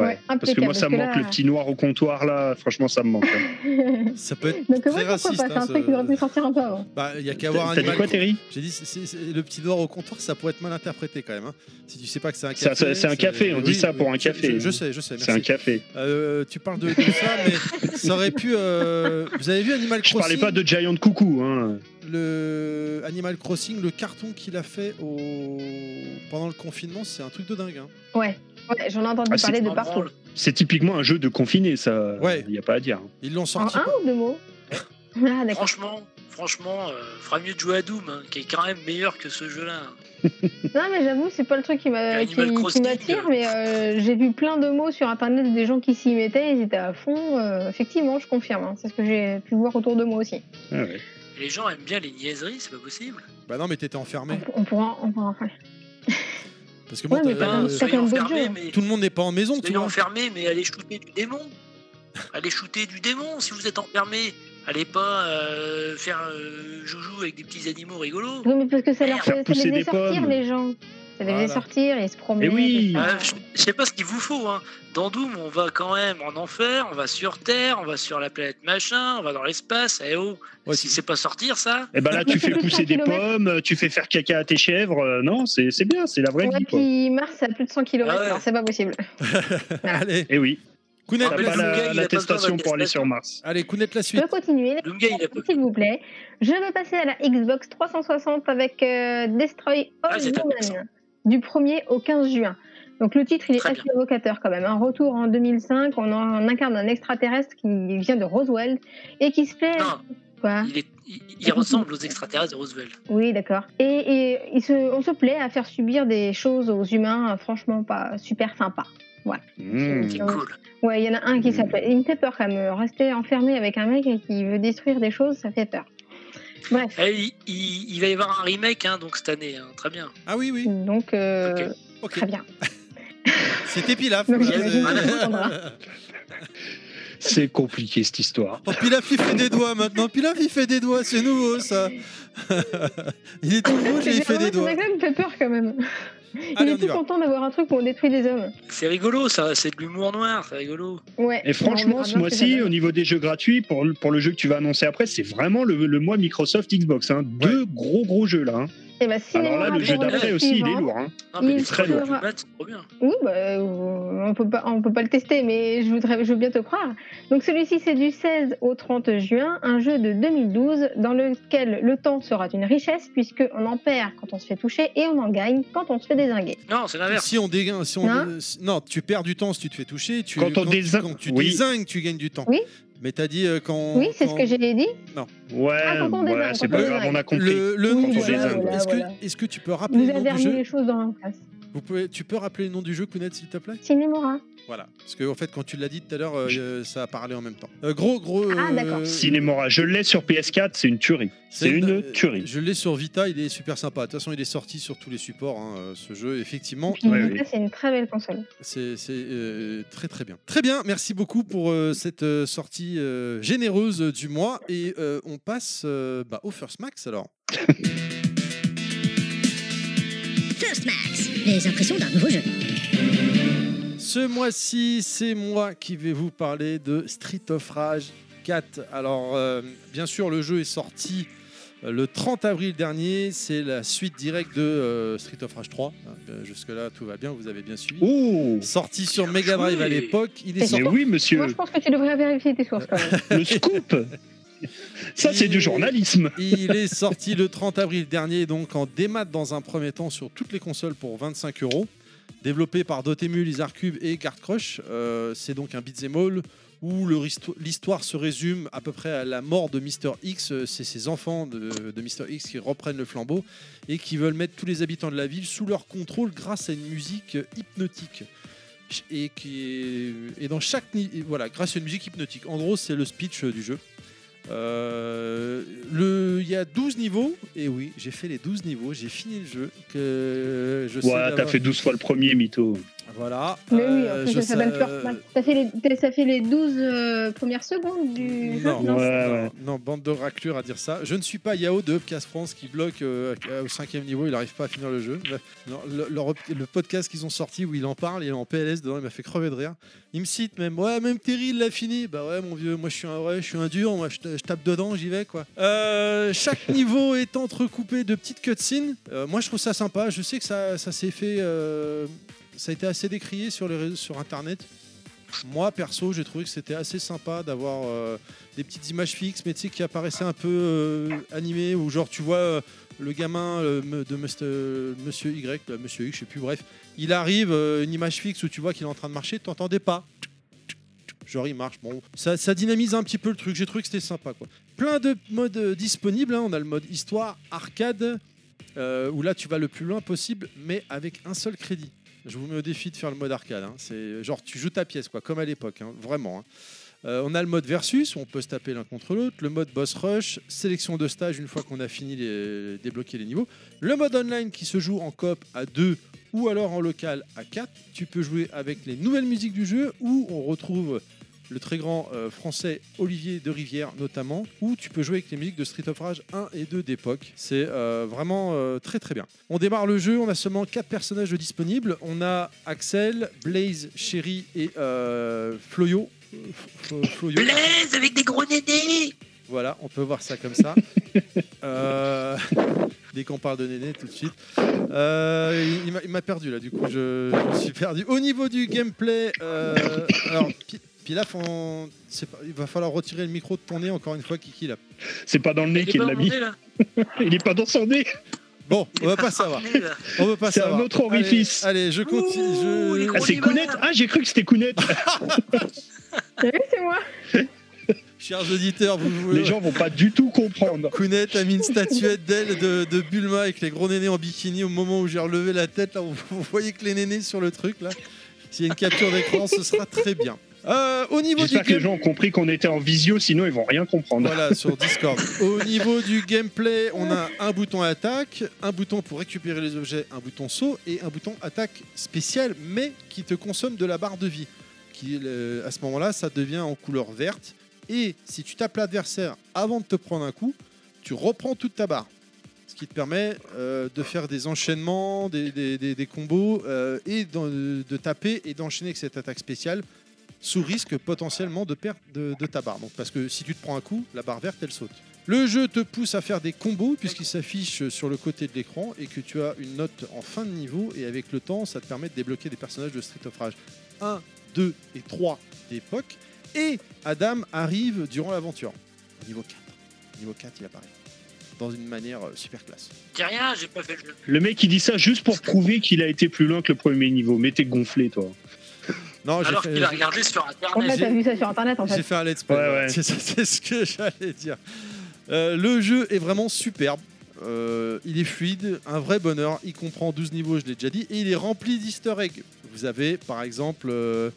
Ouais. Ouais, parce que moi, ça me manque que le petit noir au comptoir, là. Franchement, ça me manque. hein. <laughs> Ça peut être Donc, très ouais, pourquoi raciste. pas C'est hein, un ce- truc qui aurait pu sortir un peu avant. Bah, il y a qu'à avoir un T'as dit quoi, Terry J'ai dit, le petit noir au comptoir, ça pourrait être mal interprété quand même. hein. Si tu sais pas que c'est un café. c'est un café, on dit ça pour un je- café. Je, je sais, je sais. C'est un café. Euh, tu parles de, de ça, <laughs> mais ça aurait pu. euh, Vous avez vu Animal Je Crossing parlais pas de Giant Coucou. Hein. le Animal Crossing, le carton qu'il a fait au... pendant le confinement, c'est un truc de dingue. hein. Ouais, ouais j'en ai entendu Ah, c'est parler de partout. C'est typiquement un jeu de confiné, ça. Ouais. Il n'y a pas à dire. Ils l'ont En sorti. un ou deux mots <laughs> Ah. Franchement, franchement, euh, fera mieux de jouer à Doom, hein, qui est quand même meilleur que ce jeu-là. <laughs> Non, mais j'avoue, c'est pas le truc qui m'attire, euh. mais euh, j'ai vu plein de mots sur internet des gens qui s'y mettaient, ils étaient à fond. euh, effectivement, je confirme. hein, c'est ce que j'ai pu voir autour de moi aussi. Ah ouais. Les gens aiment bien les niaiseries, c'est pas possible. Bah non, mais t'étais enfermé. On, on pourra, on pourra en faire. Parce que bon, Ouais, euh, soyez enfermés, jeux. mais tout le monde n'est pas en maison, tu soyez vois. enfermés, mais allez shooter du démon. Allez shooter du démon si vous êtes enfermés. Allez pas euh, faire euh, joujou avec des petits animaux rigolos. Oui, mais parce que ça, leur fait, les sortir, pommes. les gens. Ça les faisait Voilà. sortir et se promener. Eh oui. ça. Euh, je, je sais pas ce qu'il vous faut. Hein. Dans Doom, on va quand même en enfer, on va sur Terre, on va sur la planète machin, on va dans l'espace. Eh oh, Ouais, si c'est- pas sortir ça, Et ben là, tu fais <laughs> pousser des pommes, tu fais faire caca à tes chèvres. euh, non, c'est c'est bien, c'est la vraie Ouais, vie. Quoi. puis Mars, c'est à plus de 100 km, Ah ouais. alors c'est pas possible. <laughs> Allez, Eh oui, Kounet, Ah, la- pas l'attestation pour aller sur Mars. Allez, Kounet, la Je suite. peux continuer, s'il vous plaît. Je vais passer à la Xbox 360 avec euh, Destroy Ah, All c'est intéressant. Du 1er au 15 juin. Donc le titre, il est Très assez évocateur quand même. Un retour en 2005, on, en- on incarne un extraterrestre qui vient de Roswell et qui se plaît... Non, Quoi? Il, est, il, il ressemble aux extraterrestres de Roosevelt. Oui, d'accord. Et, et il se, on se plaît à faire subir des choses aux humains, euh, franchement pas super sympa. Mmh. C'est Euh, cool. Ouais, il y en a un qui Mm. s'appelle. Il me fait peur quand même. Rester enfermé avec un mec qui veut détruire des choses, ça fait peur. Bref. Eh, il, il- il va y avoir un remake hein, donc cette année, hein, très bien. Ah oui, oui. Donc, euh, très bien. <laughs> C'était Pilaf. Donc, Euh. <laughs> C'est compliqué cette histoire. Oh, Pilaf, il fait des doigts maintenant. Pilaf, il fait des doigts. C'est nouveau, ça. <laughs> il est tout rouge et il fait des doigts. mec-là me fait peur quand même. <laughs> Il Allez, est tout content d'avoir un truc où on détruit des hommes. C'est rigolo, ça, c'est de l'humour noir, c'est rigolo. Ouais. Et franchement, ce mois-ci, au niveau des jeux gratuits, pour, le- pour le jeu que tu vas annoncer après, c'est vraiment le, le mois Microsoft Xbox. Hein. Deux gros gros jeux là. hein. Alors là, le jeu d'après aussi, il est lourd. Hein. Non, mais Il les très trop bien. Oui, bah, on peut pas, on peut pas le tester, mais je voudrais, je veux bien te croire. Donc celui-ci, c'est du 16 au 30 juin, un jeu de 2012 dans lequel le temps sera une richesse puisque on en perd quand on se fait toucher et on en gagne quand on se fait désinguer. Non, c'est l'inverse. Si on dégaine, si on, Hein euh, si- non, tu perds du temps si tu te fais toucher. Tu, Quand on tu- désin- quand tu oui. désingues, tu gagnes du temps. Oui. Mais t'as dit euh, quand. oui, c'est ce quand- que j'ai dit. Ouais, Ah, désingue, c'est pas on grave, on a compris. Le, le Oui, nom du voilà, jeu. voilà, Est-ce que, voilà. est-ce que tu peux rappeler Vous le nom avez du remis jeu les choses dans la place. Vous pouvez, Tu peux rappeler le nom du jeu, Kounet, s'il te plaît? Cinémora. Voilà. Parce que en fait, quand tu l'as dit tout à l'heure, euh, euh, ça a parlé en même temps. Euh, gros, gros. Ah, d'accord. Cinémora, je l'ai sur PS4, c'est une tuerie. C'est une tuerie. Je l'ai sur Vita, il est super sympa. De toute façon, il est sorti sur tous les supports, hein, ce jeu. Effectivement, Ouais, Vita, oui. c'est une très belle console. c'est c'est, euh, très très bien. Très bien, merci beaucoup pour euh, cette sortie euh, généreuse du mois. Et euh, on passe euh, bah, au First Max alors. First Max, les impressions d'un nouveau jeu. Ce mois-ci, c'est moi qui vais vous parler de Street of Rage 4. Alors, euh, bien sûr, le jeu est sorti euh, le 30 avril dernier. C'est la suite directe de euh, Street of Rage 3. hein, euh, Jusque-là, tout va bien, vous avez bien suivi. Oh Sorti sur Mega Drive à l'époque. Il est sorti. Mais oui, monsieur, Moi, je pense que tu devrais vérifier tes sources quand même. <laughs> le scoop Ça, c'est du journalisme Il est sorti le 30 avril dernier, donc en démat dans un premier temps sur toutes les consoles pour 25 euros. Développé par Dotemu, Lizard Cube et Guard Crush. Euh, c'est donc un beat'em all où l'histoire se résume à peu près à la mort de Mr. X. Euh, C'est ses enfants de, Mr. X qui reprennent le flambeau et qui veulent mettre tous les habitants de la ville sous leur contrôle grâce à une musique euh, hypnotique. Et, et dans chaque voilà, grâce à une musique hypnotique. En gros, c'est le speech du jeu. Euh, le- Il y a 12 niveaux, et oui, j'ai fait les 12 niveaux, j'ai fini le jeu. Que je sais Ouais, t'as fait 12 fois le premier, mytho. Voilà. Mais oui, euh, en je ça s'appelle sais- Pure Smack. Ça fait les, ça fait les 12 euh, premières secondes du jeu Non, Ouais, non, ouais. non, bande de raclures à dire ça. Je ne suis pas Yao de Upcast France qui bloque euh, au cinquième niveau, il n'arrive pas à finir le jeu. Non, le, leur- le podcast qu'ils ont sorti où il en parle, il est en PLS dedans, il m'a fait crever de rire. Il me cite même, ouais, même Terry il l'a fini. Bah ouais, mon vieux, moi je suis un vrai, je suis un dur, moi je, ta- je tape dedans, j'y vais quoi. Euh, chaque <laughs> niveau est entrecoupé de petites cutscenes. Euh, moi je trouve ça sympa. Je sais que ça, ça s'est fait, euh, ça a été assez décrié sur les réseaux, sur internet. Moi perso, j'ai trouvé que c'était assez sympa d'avoir euh, des petites images fixes, mais tu sais qui apparaissaient un peu euh, animées, ou genre tu vois euh, le gamin de Monsieur Y, Monsieur X, je sais plus, bref, il arrive, une image fixe où tu vois qu'il est en train de marcher, t'entendais pas. Genre il marche, bon, ça, dynamise un petit peu le truc, j'ai trouvé que c'était sympa quoi. Plein de modes disponibles, hein. on a le mode histoire, arcade, où là tu vas le plus loin possible, mais avec un seul crédit. Je vous mets au défi de faire le mode arcade. hein. C'est genre tu joues ta pièce, quoi, comme à l'époque, hein, vraiment. hein. Euh, on a le mode versus, où on peut se taper l'un contre l'autre. Le mode boss rush, sélection de stage une fois qu'on a fini les débloquer les niveaux. Le mode online qui se joue en coop à 2 ou alors en local à 4. Tu peux jouer avec les nouvelles musiques du jeu où on retrouve le très grand euh, français Olivier de Rivière notamment, où tu peux jouer avec les musiques de Street of Rage 1 et 2 d'époque. C'est euh, vraiment euh, très très bien. On démarre le jeu, on a seulement 4 personnages disponibles. On a Axel, Blaze, Sherry et Floyo. Floyo. Blaise avec des gros nénés Voilà, on peut voir ça comme ça. <laughs> Euh, <laughs> Dès qu'on parle de Néné, tout de suite. Euh, il- m'a- perdu là, du coup, je, je me suis perdu. Au niveau du gameplay, euh, alors, Pilaf, on- c'est pas- il va falloir retirer le micro de ton nez encore une fois, Kiki. Là. C'est pas dans le nez qu'il l'a mis. nez, <laughs> Il est pas dans son nez. Bon, on va pas savoir. nez. On veut pas C'est un savoir. autre orifice. Allez, allez, je continue. Je- Ah, c'est Oliver. Kounet Ah, j'ai cru que c'était Kounet. T'as <laughs> vu, c'est moi Chers auditeurs, vous jouez. Les gens vont pas du tout comprendre. Kounet a mis une statuette d'elle de, de Bulma avec les gros nénés en bikini au moment où j'ai relevé la tête. Là, vous, vous voyez que les nénés sur le truc là. S'il y a une capture d'écran, ce sera très bien. Euh, au niveau du J'espère que les gens ont compris qu'on était en visio, sinon ils vont rien comprendre. Voilà, sur Discord. <laughs> Au niveau du gameplay, on a un bouton attaque, un bouton pour récupérer les objets, un bouton saut et un bouton attaque spécial, mais qui te consomme de la barre de vie. Qui, euh, à ce moment-là, ça devient en couleur verte. Et si tu tapes l'adversaire avant de te prendre un coup, tu reprends toute ta barre. Ce qui te permet euh, de faire des enchaînements, des, des- des- des combos, euh, et de taper et d'enchaîner avec cette attaque spéciale sous risque potentiellement de perte de, de ta barre. Donc, parce que si tu te prends un coup, la barre verte, elle saute. Le jeu te pousse à faire des combos puisqu'il s'affiche sur le côté de l'écran et que tu as une note en fin de niveau et avec le temps, ça te permet de débloquer des personnages de Street of Rage 1, 2 et 3 d'époque. Et Adam arrive durant l'aventure. Niveau 4. Niveau 4, il apparaît. Dans une manière euh, super classe. Dis rien, j'ai pas fait le jeu. Le mec il dit ça juste pour prouver qu'il a été plus loin que le premier niveau. Mais t'es gonflé toi. Non, j'ai Alors fait- qu'il a regardé sur En internet. fait, t'as vu ça sur internet en J'ai fait. fait un let's play. Ouais, voilà. ouais. <laughs> C'est c'est ce que j'allais dire. Euh, le jeu est vraiment superbe. Euh, il est fluide, un vrai bonheur. Il comprend 12 niveaux, je l'ai déjà dit, et il est rempli d'easter eggs. Vous avez par exemple euh,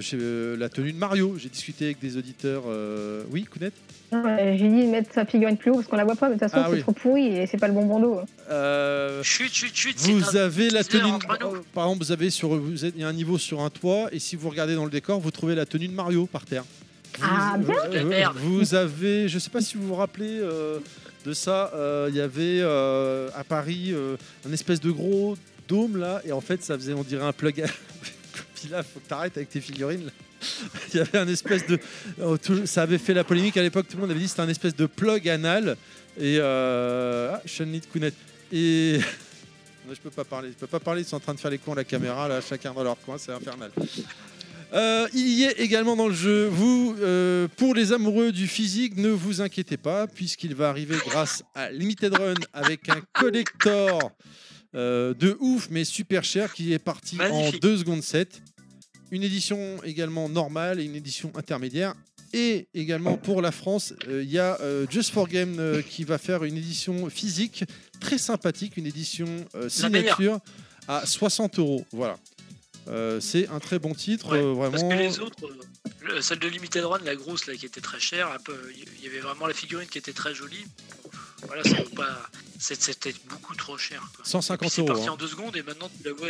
chez, euh, la tenue de Mario. J'ai discuté avec des auditeurs. euh, Oui, Kounet Ouais, J'ai dit de mettre sa figurine plus haut parce qu'on la voit pas, mais de toute façon Ah c'est oui. trop pourri et c'est pas le bon bandeau. Euh, Chut, chut, chut. Vous avez la tenue. euh, Par exemple, vous avez sur, vous êtes- il y a un niveau sur un toit, et si vous regardez dans le décor, vous trouvez la tenue de Mario par terre. Vous, Ah, bien. euh, De merde. vous avez, je sais pas si vous vous rappelez euh, de ça. euh, Il y avait euh, à Paris euh, un espèce de gros dôme là, et en fait, ça faisait, on dirait un plug. <laughs> là, faut que t'arrêtes avec tes figurines. là. <laughs> Il y avait un espèce de, oh, ça avait fait la polémique à l'époque. Tout le monde avait dit c'était un espèce de plug anal. Et euh, ah, Kounet. Et <laughs> non, je peux pas parler. Je peux pas parler. Ils sont en train de faire les cons à la caméra là, chacun dans leur coin. C'est infernal. Euh, il y est également dans le jeu. Vous, euh, pour les amoureux du physique, ne vous inquiétez pas, puisqu'il va arriver grâce à Limited Run avec un collector euh, de ouf, mais super cher, qui est parti en Magnifique. 2 secondes 7. Une édition également normale et une édition intermédiaire. Et également pour la France, euh, il y a euh, Just for Game euh, qui va faire une édition physique très sympathique, une édition signature à 60 euros. Voilà. C'est un très bon titre, Ouais, euh, Parce vraiment. que les autres, le- celle de Limited Run, la grosse là, qui était très chère, il y avait vraiment la figurine qui était très jolie. Voilà, ça vaut pas. c'est- C'était beaucoup trop cher. quoi. Puis 150 C'est euros. parti hein, en deux secondes et maintenant tu la vois,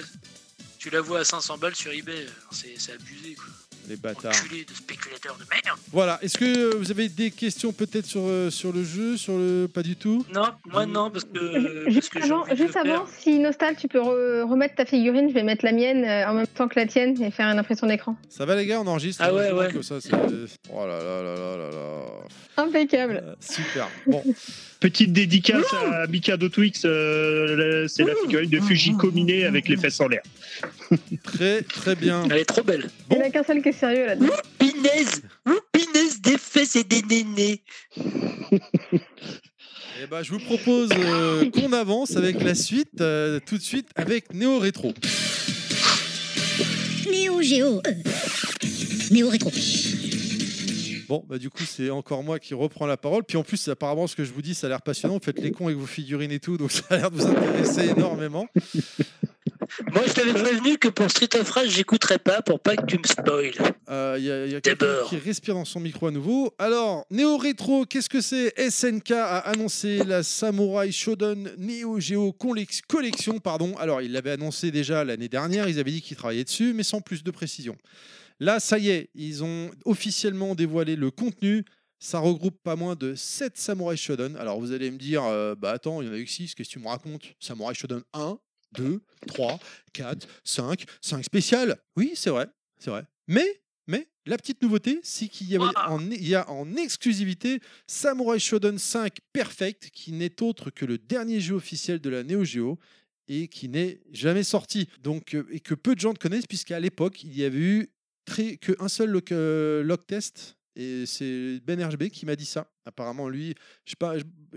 tu la vois à 500 balles sur eBay. C'est c'est abusé quoi. Les bâtards. Enculé de spéculateurs de merde. Voilà. Est-ce que vous avez des questions peut-être sur, euh, sur le jeu, sur le pas du tout? Non, moi non, parce que. parce Juste que j'ai avant, juste avant, si Nostal, tu peux re- remettre ta figurine, je vais mettre la mienne euh, en même temps que la tienne et faire une impression d'écran. Ça va les gars, on enregistre. Ah ouais, bon ouais. que ça, c'est- oh là là là là là là. Impeccable. Euh, super. Bon, <laughs> Petite dédicace à Mikado Twix, euh, c'est la figurine de Fujiko Mine avec les fesses en l'air. très très bien. Elle est trop belle. Il n'y en a qu'un seul sérieux là-dedans. Des fesses et des nénés <laughs> Eh ben, je vous propose euh, qu'on avance avec la suite, euh, tout de suite avec Néo Rétro. Néo Géo. euh, Néo Rétro. Bon, bah du coup, c'est encore moi qui reprends la parole. Puis en plus, apparemment, ce que je vous dis, ça a l'air passionnant. Vous faites les cons avec vos figurines et tout, donc <laughs> ça a l'air de vous intéresser énormément. Moi, je t'avais prévenu que pour Street of Rage, j'écouterais pas pour pas que tu me spoil. Euh, Il y a, il y a quelqu'un qui respire dans son micro à nouveau. Alors, Néo Rétro, qu'est-ce que c'est SNK a annoncé la Samurai Shodown Neo Geo Collection. Pardon. Alors, ils l'avaient annoncé déjà l'année dernière. Ils avaient dit qu'ils travaillaient dessus, mais sans plus de précision. Là, ça y est, ils ont officiellement dévoilé le contenu. Ça regroupe pas moins de 7 Samurai Shodown. Alors, vous allez me dire, euh, bah attends, il y en a eu 6, qu'est-ce que tu me racontes? Samurai Shodown 1, 2, 3, 4, 5, 5 spéciales. Oui, c'est vrai, c'est vrai. Mais, mais, la petite nouveauté, c'est qu'il y, a en exclusivité Samurai Shodown 5 Perfect, qui n'est autre que le dernier jeu officiel de la Neo Geo et qui n'est jamais sorti. Donc, euh, et que peu de gens connaissent, puisqu'à l'époque, il y avait eu très, que un seul log, euh, test. Et c'est Ben RGB qui m'a dit ça. Apparemment, lui, je,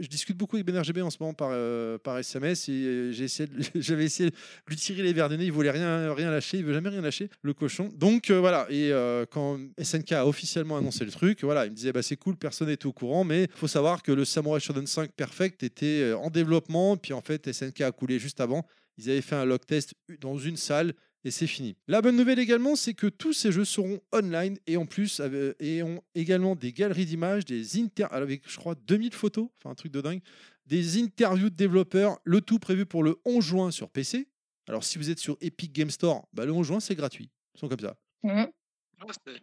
discute beaucoup avec Ben RGB en ce moment par, euh, SMS et euh, essayé de- <laughs> j'avais essayé de lui tirer les verres du nez. Il voulait rien, rien lâcher, il veut jamais rien lâcher, le cochon. Donc euh, voilà. Et euh, quand SNK a officiellement annoncé le truc, voilà, il me disait bah, c'est cool, personne n'était au courant, mais il faut savoir que le Samurai Shodown 5 Perfect était euh, en développement. Puis en fait, SNK a coulé juste avant. Ils avaient fait un log test dans une salle et c'est fini. La bonne nouvelle également, c'est que tous ces jeux seront online et en plus et ont également des galeries d'images, des inter avec je crois 2000 photos, enfin un truc de dingue, des interviews de développeurs, le tout prévu pour le 11 juin sur PC. Alors si vous êtes sur Epic Game Store, bah, le 11 juin c'est gratuit. Ils sont comme ça. Mhm.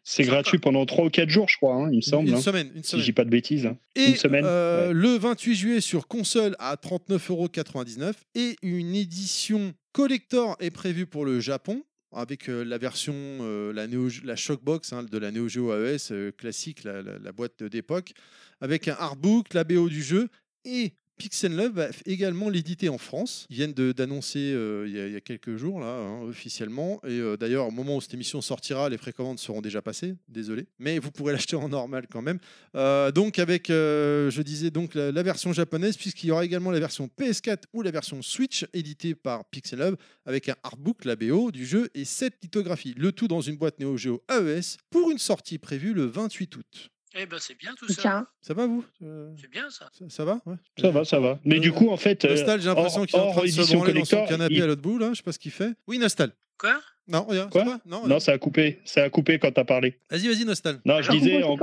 C'est sympa. gratuit pendant 3 ou 4 jours, je crois, hein, il me semble. une hein, semaine, une si je semaine. dis pas de bêtises. hein. Et Une semaine, euh, ouais. le 28 juillet sur console à 39,99€ et une édition collector est prévue pour le Japon avec euh, la version, euh, la, Neo, la Shockbox hein, de la Neo Geo AES euh, classique, la, la- la boîte d'époque, avec un artbook, la BO du jeu et Pixel Love va également l'éditer en France. Ils viennent d'annoncer euh, il y, a- quelques jours hein, officiellement. Et euh, d'ailleurs, au moment où cette émission sortira, les précommandes seront déjà passées. Désolé, mais vous pourrez <laughs> l'acheter en normal quand même. Euh, donc avec, je disais donc la, version japonaise, puisqu'il y aura également la version PS4 ou la version Switch éditée par Pixel Hub avec un artbook, la BO du jeu et 7 lithographies. Le tout dans une boîte Neo Geo AES pour une sortie prévue le 28 août. Eh ben, c'est bien tout ça. Tiens. Ça va vous? Euh, C'est bien ça. ça, ça va ouais. Ça va, ça va. Mais Euh, du coup, en fait, euh, Nostal, j'ai l'impression qu'il est en train de se branler dans son canapé il- à l'autre bout, là. Je sais pas ce qu'il fait. Oui, Nostal. Quoi? Non, rien. Quoi? ça va Non, non, ça a coupé. Ça a coupé quand t'as parlé. Vas-y, vas-y, Nostal. Non, je disais, en,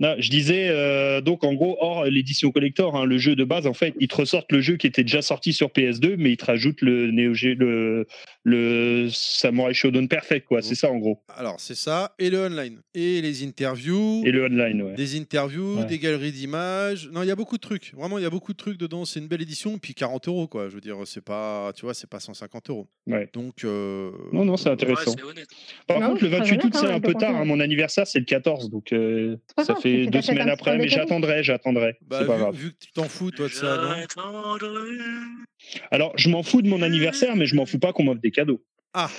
non, je disais euh, donc en gros, hors l'édition collector, hein, le jeu de base, en fait, ils te ressortent le jeu qui était déjà sorti sur PS2, mais ils te rajoutent le Neo Geo, le, le Samurai Shodown Perfect, quoi. C'est ça en gros. Alors, c'est ça. Et le online. Et les interviews. Et le online, ouais. Des interviews, Ouais. des galeries d'images. Non, il y a beaucoup de trucs. Vraiment, il y a beaucoup de trucs dedans. C'est une belle édition. Puis 40 euros, quoi. Je veux dire, c'est pas, tu vois, c'est pas 150 euros. Ouais. Donc, euh, Non, non, c'est intéressant. Par Non, contre, le c'est très 28 août, c'est un peu tard. hein. Mon anniversaire, c'est le 14, donc euh, ça fait deux semaines après. Mais j'attendrai, j'attendrai. bah, c'est pas vu, grave. vu que tu t'en fous, toi, de ça, non. Alors, je m'en fous de mon anniversaire, mais je m'en fous pas qu'on m'offre des cadeaux. Ah,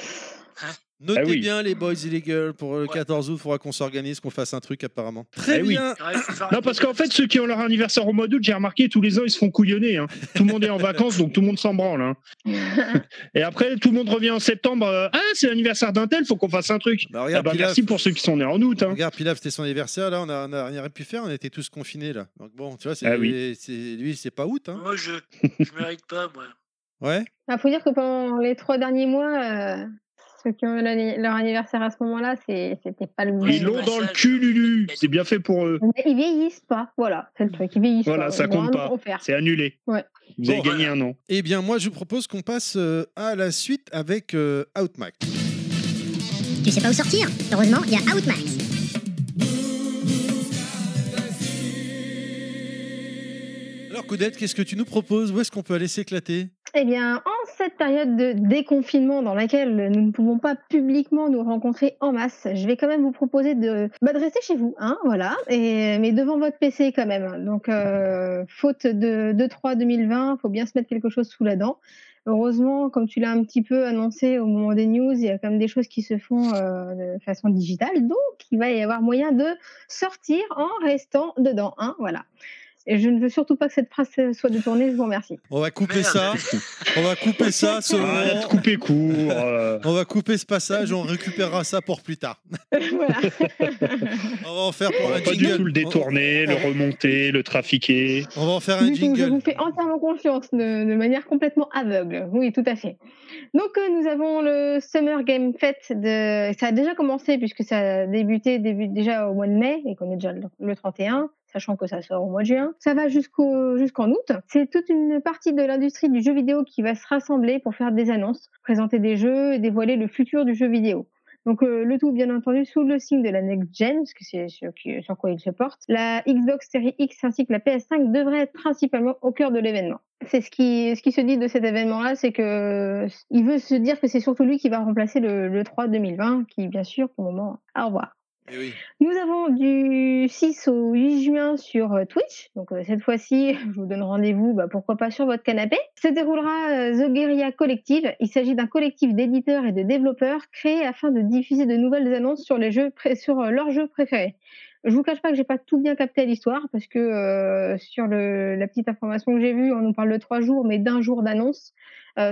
Notez Ah oui. bien les boys et les girls pour le Ouais. 14 août. Il faudra qu'on s'organise, qu'on fasse un truc apparemment. Très Ah oui. bien. Non, parce qu'en fait, ceux qui ont leur anniversaire au mois d'août, j'ai remarqué, tous les ans, ils se font couillonner. hein. Tout le monde est en vacances, donc tout le monde s'en branle. hein. <laughs> Et après, tout le monde revient en septembre. euh, ah, c'est l'anniversaire d'un tel, faut qu'on fasse un truc. Bah, Ah bah, Pilaf, merci pour ceux qui sont nés en août. hein. regarde, Pilaf, c'était son anniversaire. Là, on a, on a rien pu faire. On était tous confinés là. Donc bon, tu vois, c'est, Ah oui. c'est- lui, c'est pas août. Hein. Moi, je je mérite pas, moi. Ouais. Il faut dire que pendant les trois derniers mois, euh, ceux qui ont eu leur anniversaire à ce moment-là, c'était pas le bon. Ils l'ont dans le cul, Lulu. C'est bien fait pour eux. Mais ils vieillissent pas, voilà, c'est le truc, ils vieillissent Voilà, pas. ça Ils compte pas. C'est annulé. Ouais. Vous avez Bon, gagné un an. Eh bien, moi, je vous propose qu'on passe euh, à la suite avec euh, Outmax. Tu sais pas où sortir Heureusement, il y a Outmax. Alors, Coudette, qu'est-ce que tu nous proposes? Où est-ce qu'on peut aller s'éclater? Eh bien, en cette période de déconfinement dans laquelle nous ne pouvons pas publiquement nous rencontrer en masse, je vais quand même vous proposer de, rester chez vous, hein, voilà, mais devant votre PC quand même. Donc, euh, faute de 2-3 2020, faut bien se mettre quelque chose sous la dent. Heureusement, comme tu l'as un petit peu annoncé au moment des news, il y a quand même des choses qui se font euh, de façon digitale, donc il va y avoir moyen de sortir en restant dedans, hein, voilà. Et je ne veux surtout pas que cette phrase soit détournée, je vous remercie. On va couper Merde. ça. On va couper ça. <laughs> ce moment. couper court. euh. On va couper ce passage. On récupérera ça pour plus tard. <laughs> voilà. <laughs> On va en faire pour On un va pas du jingle. tout le détourner, le remonter, le trafiquer. On va en faire un Du tout, je jingle. vous fais entièrement confiance de, de manière complètement aveugle. Oui, tout à fait. Donc, euh, nous avons le Summer Game Fest. De... Ça a déjà commencé puisque ça a débuté début, déjà au mois de mai et qu'on est déjà le, le 31, sachant que ça sort au mois de juin. Ça va jusqu'en août. C'est toute une partie de l'industrie du jeu vidéo qui va se rassembler pour faire des annonces, présenter des jeux et dévoiler le futur du jeu vidéo. Donc euh, le tout bien entendu sous le signe de la next gen, parce que c'est sur, sur quoi il se porte. La Xbox Series X ainsi que la PS5 devraient être principalement au cœur de l'événement. C'est ce qui ce qui se dit de cet événement-là, c'est que il veut se dire que c'est surtout lui qui va remplacer le, le 3 2020, qui bien sûr pour le moment au revoir. Eh. Nous avons du 6 au 8 juin sur euh, Twitch. Donc euh, cette fois-ci, <laughs> je vous donne rendez-vous, bah, pourquoi pas sur votre canapé. Se déroulera euh, The Guerrilla Collective. Il s'agit d'un collectif d'éditeurs et de développeurs créé afin de diffuser de nouvelles annonces sur les jeux sur leurs jeux préférés. Je vous cache pas que j'ai pas tout bien capté à l'histoire parce que sur la petite information que j'ai vue, on nous parle de trois jours, mais d'un jour d'annonce.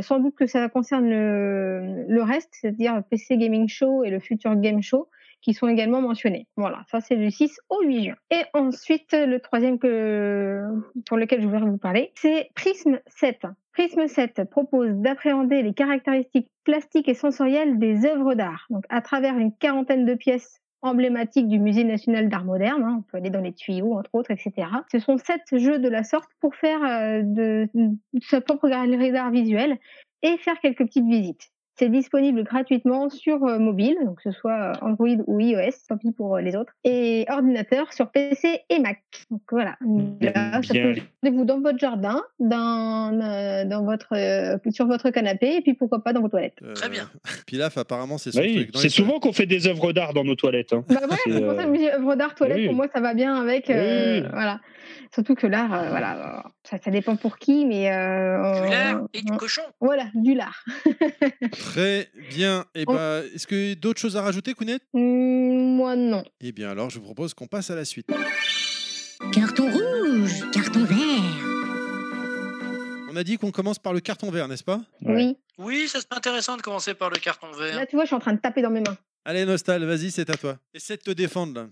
Sans doute que ça concerne le, le reste, c'est-à-dire PC Gaming Show et le Future Game Show qui sont également mentionnés. Voilà, ça c'est du 6 au 8 juin. Et ensuite, le troisième pour lequel je voudrais vous parler, c'est Prism 7. Prism 7 propose d'appréhender les caractéristiques plastiques et sensorielles des œuvres d'art, donc à travers une quarantaine de pièces emblématiques du Musée national d'art moderne, hein, on peut aller dans les tuyaux entre autres, etc. Ce sont sept jeux de la sorte pour faire euh, de, de sa propre galerie d'art visuel et faire quelques petites visites. C'est disponible gratuitement sur euh, mobile, donc que ce soit euh, Android ou iOS, tant pis pour euh, les autres, et ordinateur sur PC et Mac. Donc voilà, Là, ça peut vous dans votre jardin, dans, euh, dans votre, euh, sur votre canapé, et puis pourquoi pas dans vos toilettes. Euh, Très bien. Pilaf, apparemment, c'est son Oui, truc. C'est souvent qu'on fait des œuvres d'art dans nos toilettes. hein. Bah ouais, C'est, pour ça que je euh, me dis œuvre d'art, toilette, oui. pour moi ça va bien avec. euh, Oui. Voilà. Surtout que l'art, euh, voilà, euh, ça, ça dépend pour qui, mais. Euh, Du lard euh, et du cochon. Voilà, du lard. <laughs> Très bien. Et On- bah, est-ce que d'autres choses à rajouter, Kounet Hmm, moi non. Eh bien, alors, je vous propose qu'on passe à la suite. Carton rouge, carton vert. On a dit qu'on commence par le carton vert, n'est-ce pas? Oui. Oui, ça serait intéressant de commencer par le carton vert. Là, tu vois, je suis en train de taper dans mes mains. Allez, Nostal, vas-y, c'est à toi. Essaie de te défendre, là.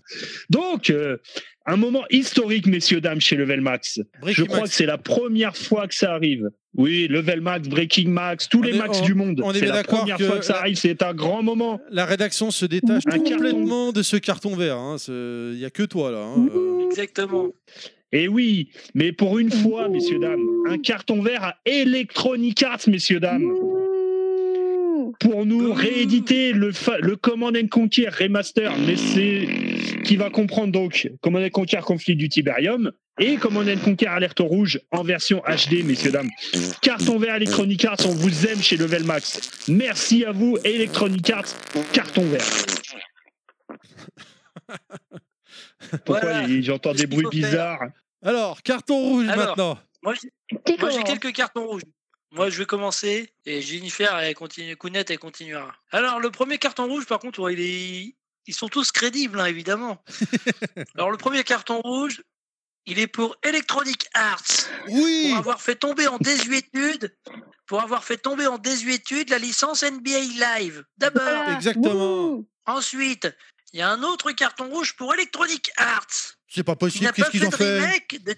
Donc, euh, un moment historique, messieurs, dames, chez Level Max. Breaking Je crois Max. que c'est la première fois que ça arrive. Oui, Level Max, Breaking Max, tous On les est- Max on- du monde. on est C'est bien la première que fois que ça la- arrive, c'est un grand moment. La rédaction se détache Un carton. complètement de ce carton vert. hein. Il n'y a que toi, là. hein. Euh, Exactement. Et oui, mais pour une fois, messieurs, dames, un carton vert à Electronic Arts, messieurs, dames. Pour nous rééditer le, Command and Conquer Remaster, mais c'est qui va comprendre donc Command and Conquer Conflit du Tiberium et Command and Conquer Alerte Rouge en version HD, messieurs dames. Carton vert Electronic Arts, on vous aime chez Level Max. Merci à vous Electronic Arts, carton vert. <laughs> Pourquoi Voilà. j'entends des bruits bizarres? Alors, carton rouge Alors. maintenant. Moi, j'ai quelques cartons rouges. Moi, je vais commencer et Jennifer, elle continue, Kounet, elle continuera. Alors, le premier carton rouge, par contre, ouais, il est... ils sont tous crédibles, hein, évidemment. <laughs> Alors, le premier carton rouge, il est pour Electronic Arts. Oui Pour avoir fait tomber en désuétude, pour avoir fait tomber en désuétude la licence NBA Live. D'abord. Voilà. exactement. Wouh. Ensuite, il y a un autre carton rouge pour Electronic Arts. C'est pas possible, qu'est-ce qu'ils fait ont fait? remake de.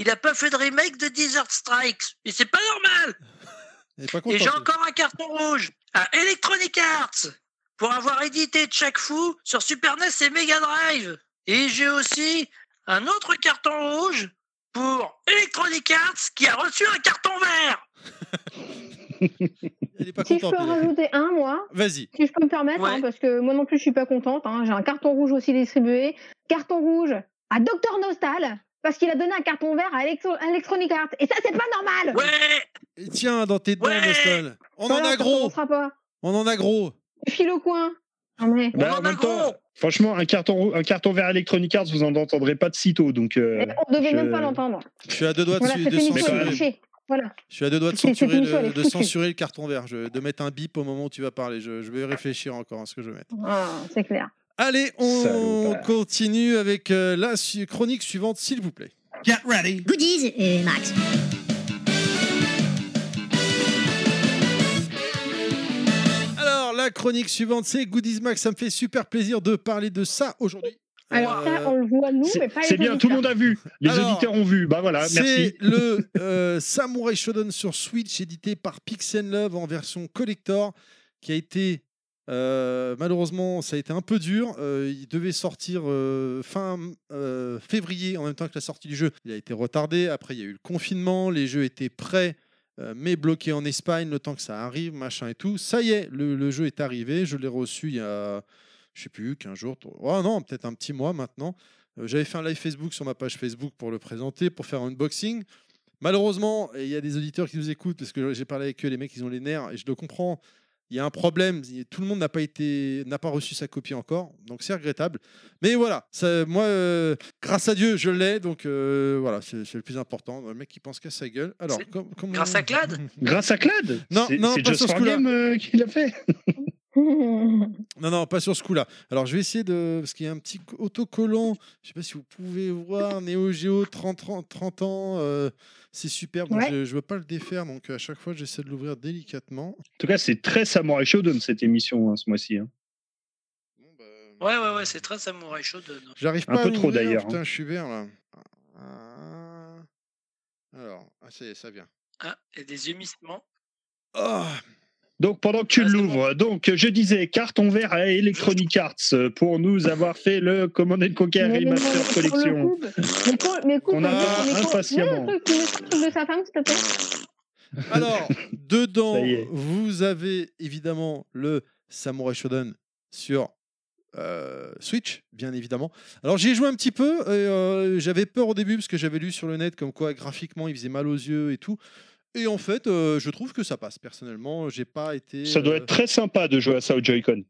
Il n'a pas fait de remake de Desert Strikes. Et c'est pas normal. Pas Et j'ai encore un carton rouge à Electronic Arts pour avoir édité Chuck Fu sur Super NES et Mega Drive. Et j'ai aussi un autre carton rouge pour Electronic Arts qui a reçu un carton vert. Pas Si je peux en rajouter un, moi, Vas-y. si je peux me permettre, Ouais. hein, parce que moi non plus je suis pas contente. hein, J'ai un carton rouge aussi distribué. Carton rouge à Dr Nostal parce qu'il a donné un carton vert à Electro- Electronic Arts. Et ça, c'est pas normal. Ouais, Et Tiens, dans tes dents, Ouais. Nostal. On Voilà, en a gros. pas. On en a gros. File au coin. Non, mais... Bah, On en a même temps, gros. franchement, un carton, un carton vert Electronic Arts, vous en entendrez pas de sitôt. Donc, euh, on devait je- même pas l'entendre. Je suis à deux doigts de, Voilà, de censurer. Voilà. Je suis à deux doigts de censurer, le, de censurer le carton vert, je- de mettre un bip au moment où tu vas parler. Je, je vais réfléchir encore à ce que je vais mettre. Ah, c'est clair. Allez, on continue avec euh, la su- chronique suivante, s'il vous plaît. Get ready. Goodies, euh, Max. Alors, la chronique suivante, c'est Goodies Max. Ça me fait super plaisir de parler de ça aujourd'hui. Alors, ça, on le voit nous, c'est mais pas les c'est bien, tout le monde a vu. Les Alors, auditeurs ont vu. Bah voilà, C'est merci. le <laughs> euh, Samurai Shodown sur Switch, édité par Pixel Love en version collector, qui a été euh, malheureusement, ça a été un peu dur. Euh, il devait sortir euh, fin février en même temps que la sortie du jeu. Il a été retardé. Après, il y a eu le confinement. Les jeux étaient prêts, mais bloqués en Espagne le temps que ça arrive, machin et tout. Ça y est, le, jeu est arrivé. Je l'ai reçu il y a, je sais plus, 15 jours. Oh non, peut-être un petit mois maintenant. J'avais fait un live Facebook sur ma page Facebook pour le présenter, pour faire un unboxing. Malheureusement, il y a des auditeurs qui nous écoutent parce que j'ai parlé avec eux, les mecs, ils ont les nerfs et je le comprends. Il y a un problème, tout le monde n'a pas été, n'a pas reçu sa copie encore, donc c'est regrettable. Mais voilà, ça, moi, euh, grâce à Dieu, je l'ai, donc euh, voilà, c'est c'est le plus important. Le mec qui pense qu'à sa gueule. Alors, grâce à Clad Grâce à Clad Non, C'est- non, c'est pas Just sur ce. Game euh, qui l'a fait? Non, non, pas sur ce coup-là. Alors, je vais essayer de. Parce qu'il y a un petit co- autocollant. Je sais pas si vous pouvez voir. Neo Geo, 30, 30, 30 ans. euh, c'est super. Donc, Ouais. je ne veux pas le défaire. Donc, à chaque fois, j'essaie de l'ouvrir délicatement. En tout cas, c'est très Samurai Shodown cette émission hein, ce mois-ci. hein. Bon, bah, Ouais, ouais, ouais, c'est très Samurai Shodown. J'arrive Un pas à peu trop, d'ailleurs, Putain, hein. je suis vert là. Ah. Alors, ah, ça y est, ça vient. Ah, et des humissements. Oh Donc pendant que tu Ah, l'ouvres, donc je disais carton vert à Electronic Arts euh, pour nous avoir fait le Command and Conquer Remaster Collection. coup, Mais coupe, mais coupe, On mais a impatiemment. Mets le truc, mets le truc de sa femme, s'il te plaît. Alors, dedans, <laughs> vous avez évidemment le Samurai Shodown sur euh, Switch, bien évidemment. Alors, j'y ai joué un petit peu. et, euh, j'avais peur au début parce que j'avais lu sur le net comme quoi graphiquement il faisait mal aux yeux et tout. Et en fait, euh, je trouve que ça passe. Personnellement, j'ai pas été. Ça doit euh, être très sympa de jouer à ça au Joy-Con.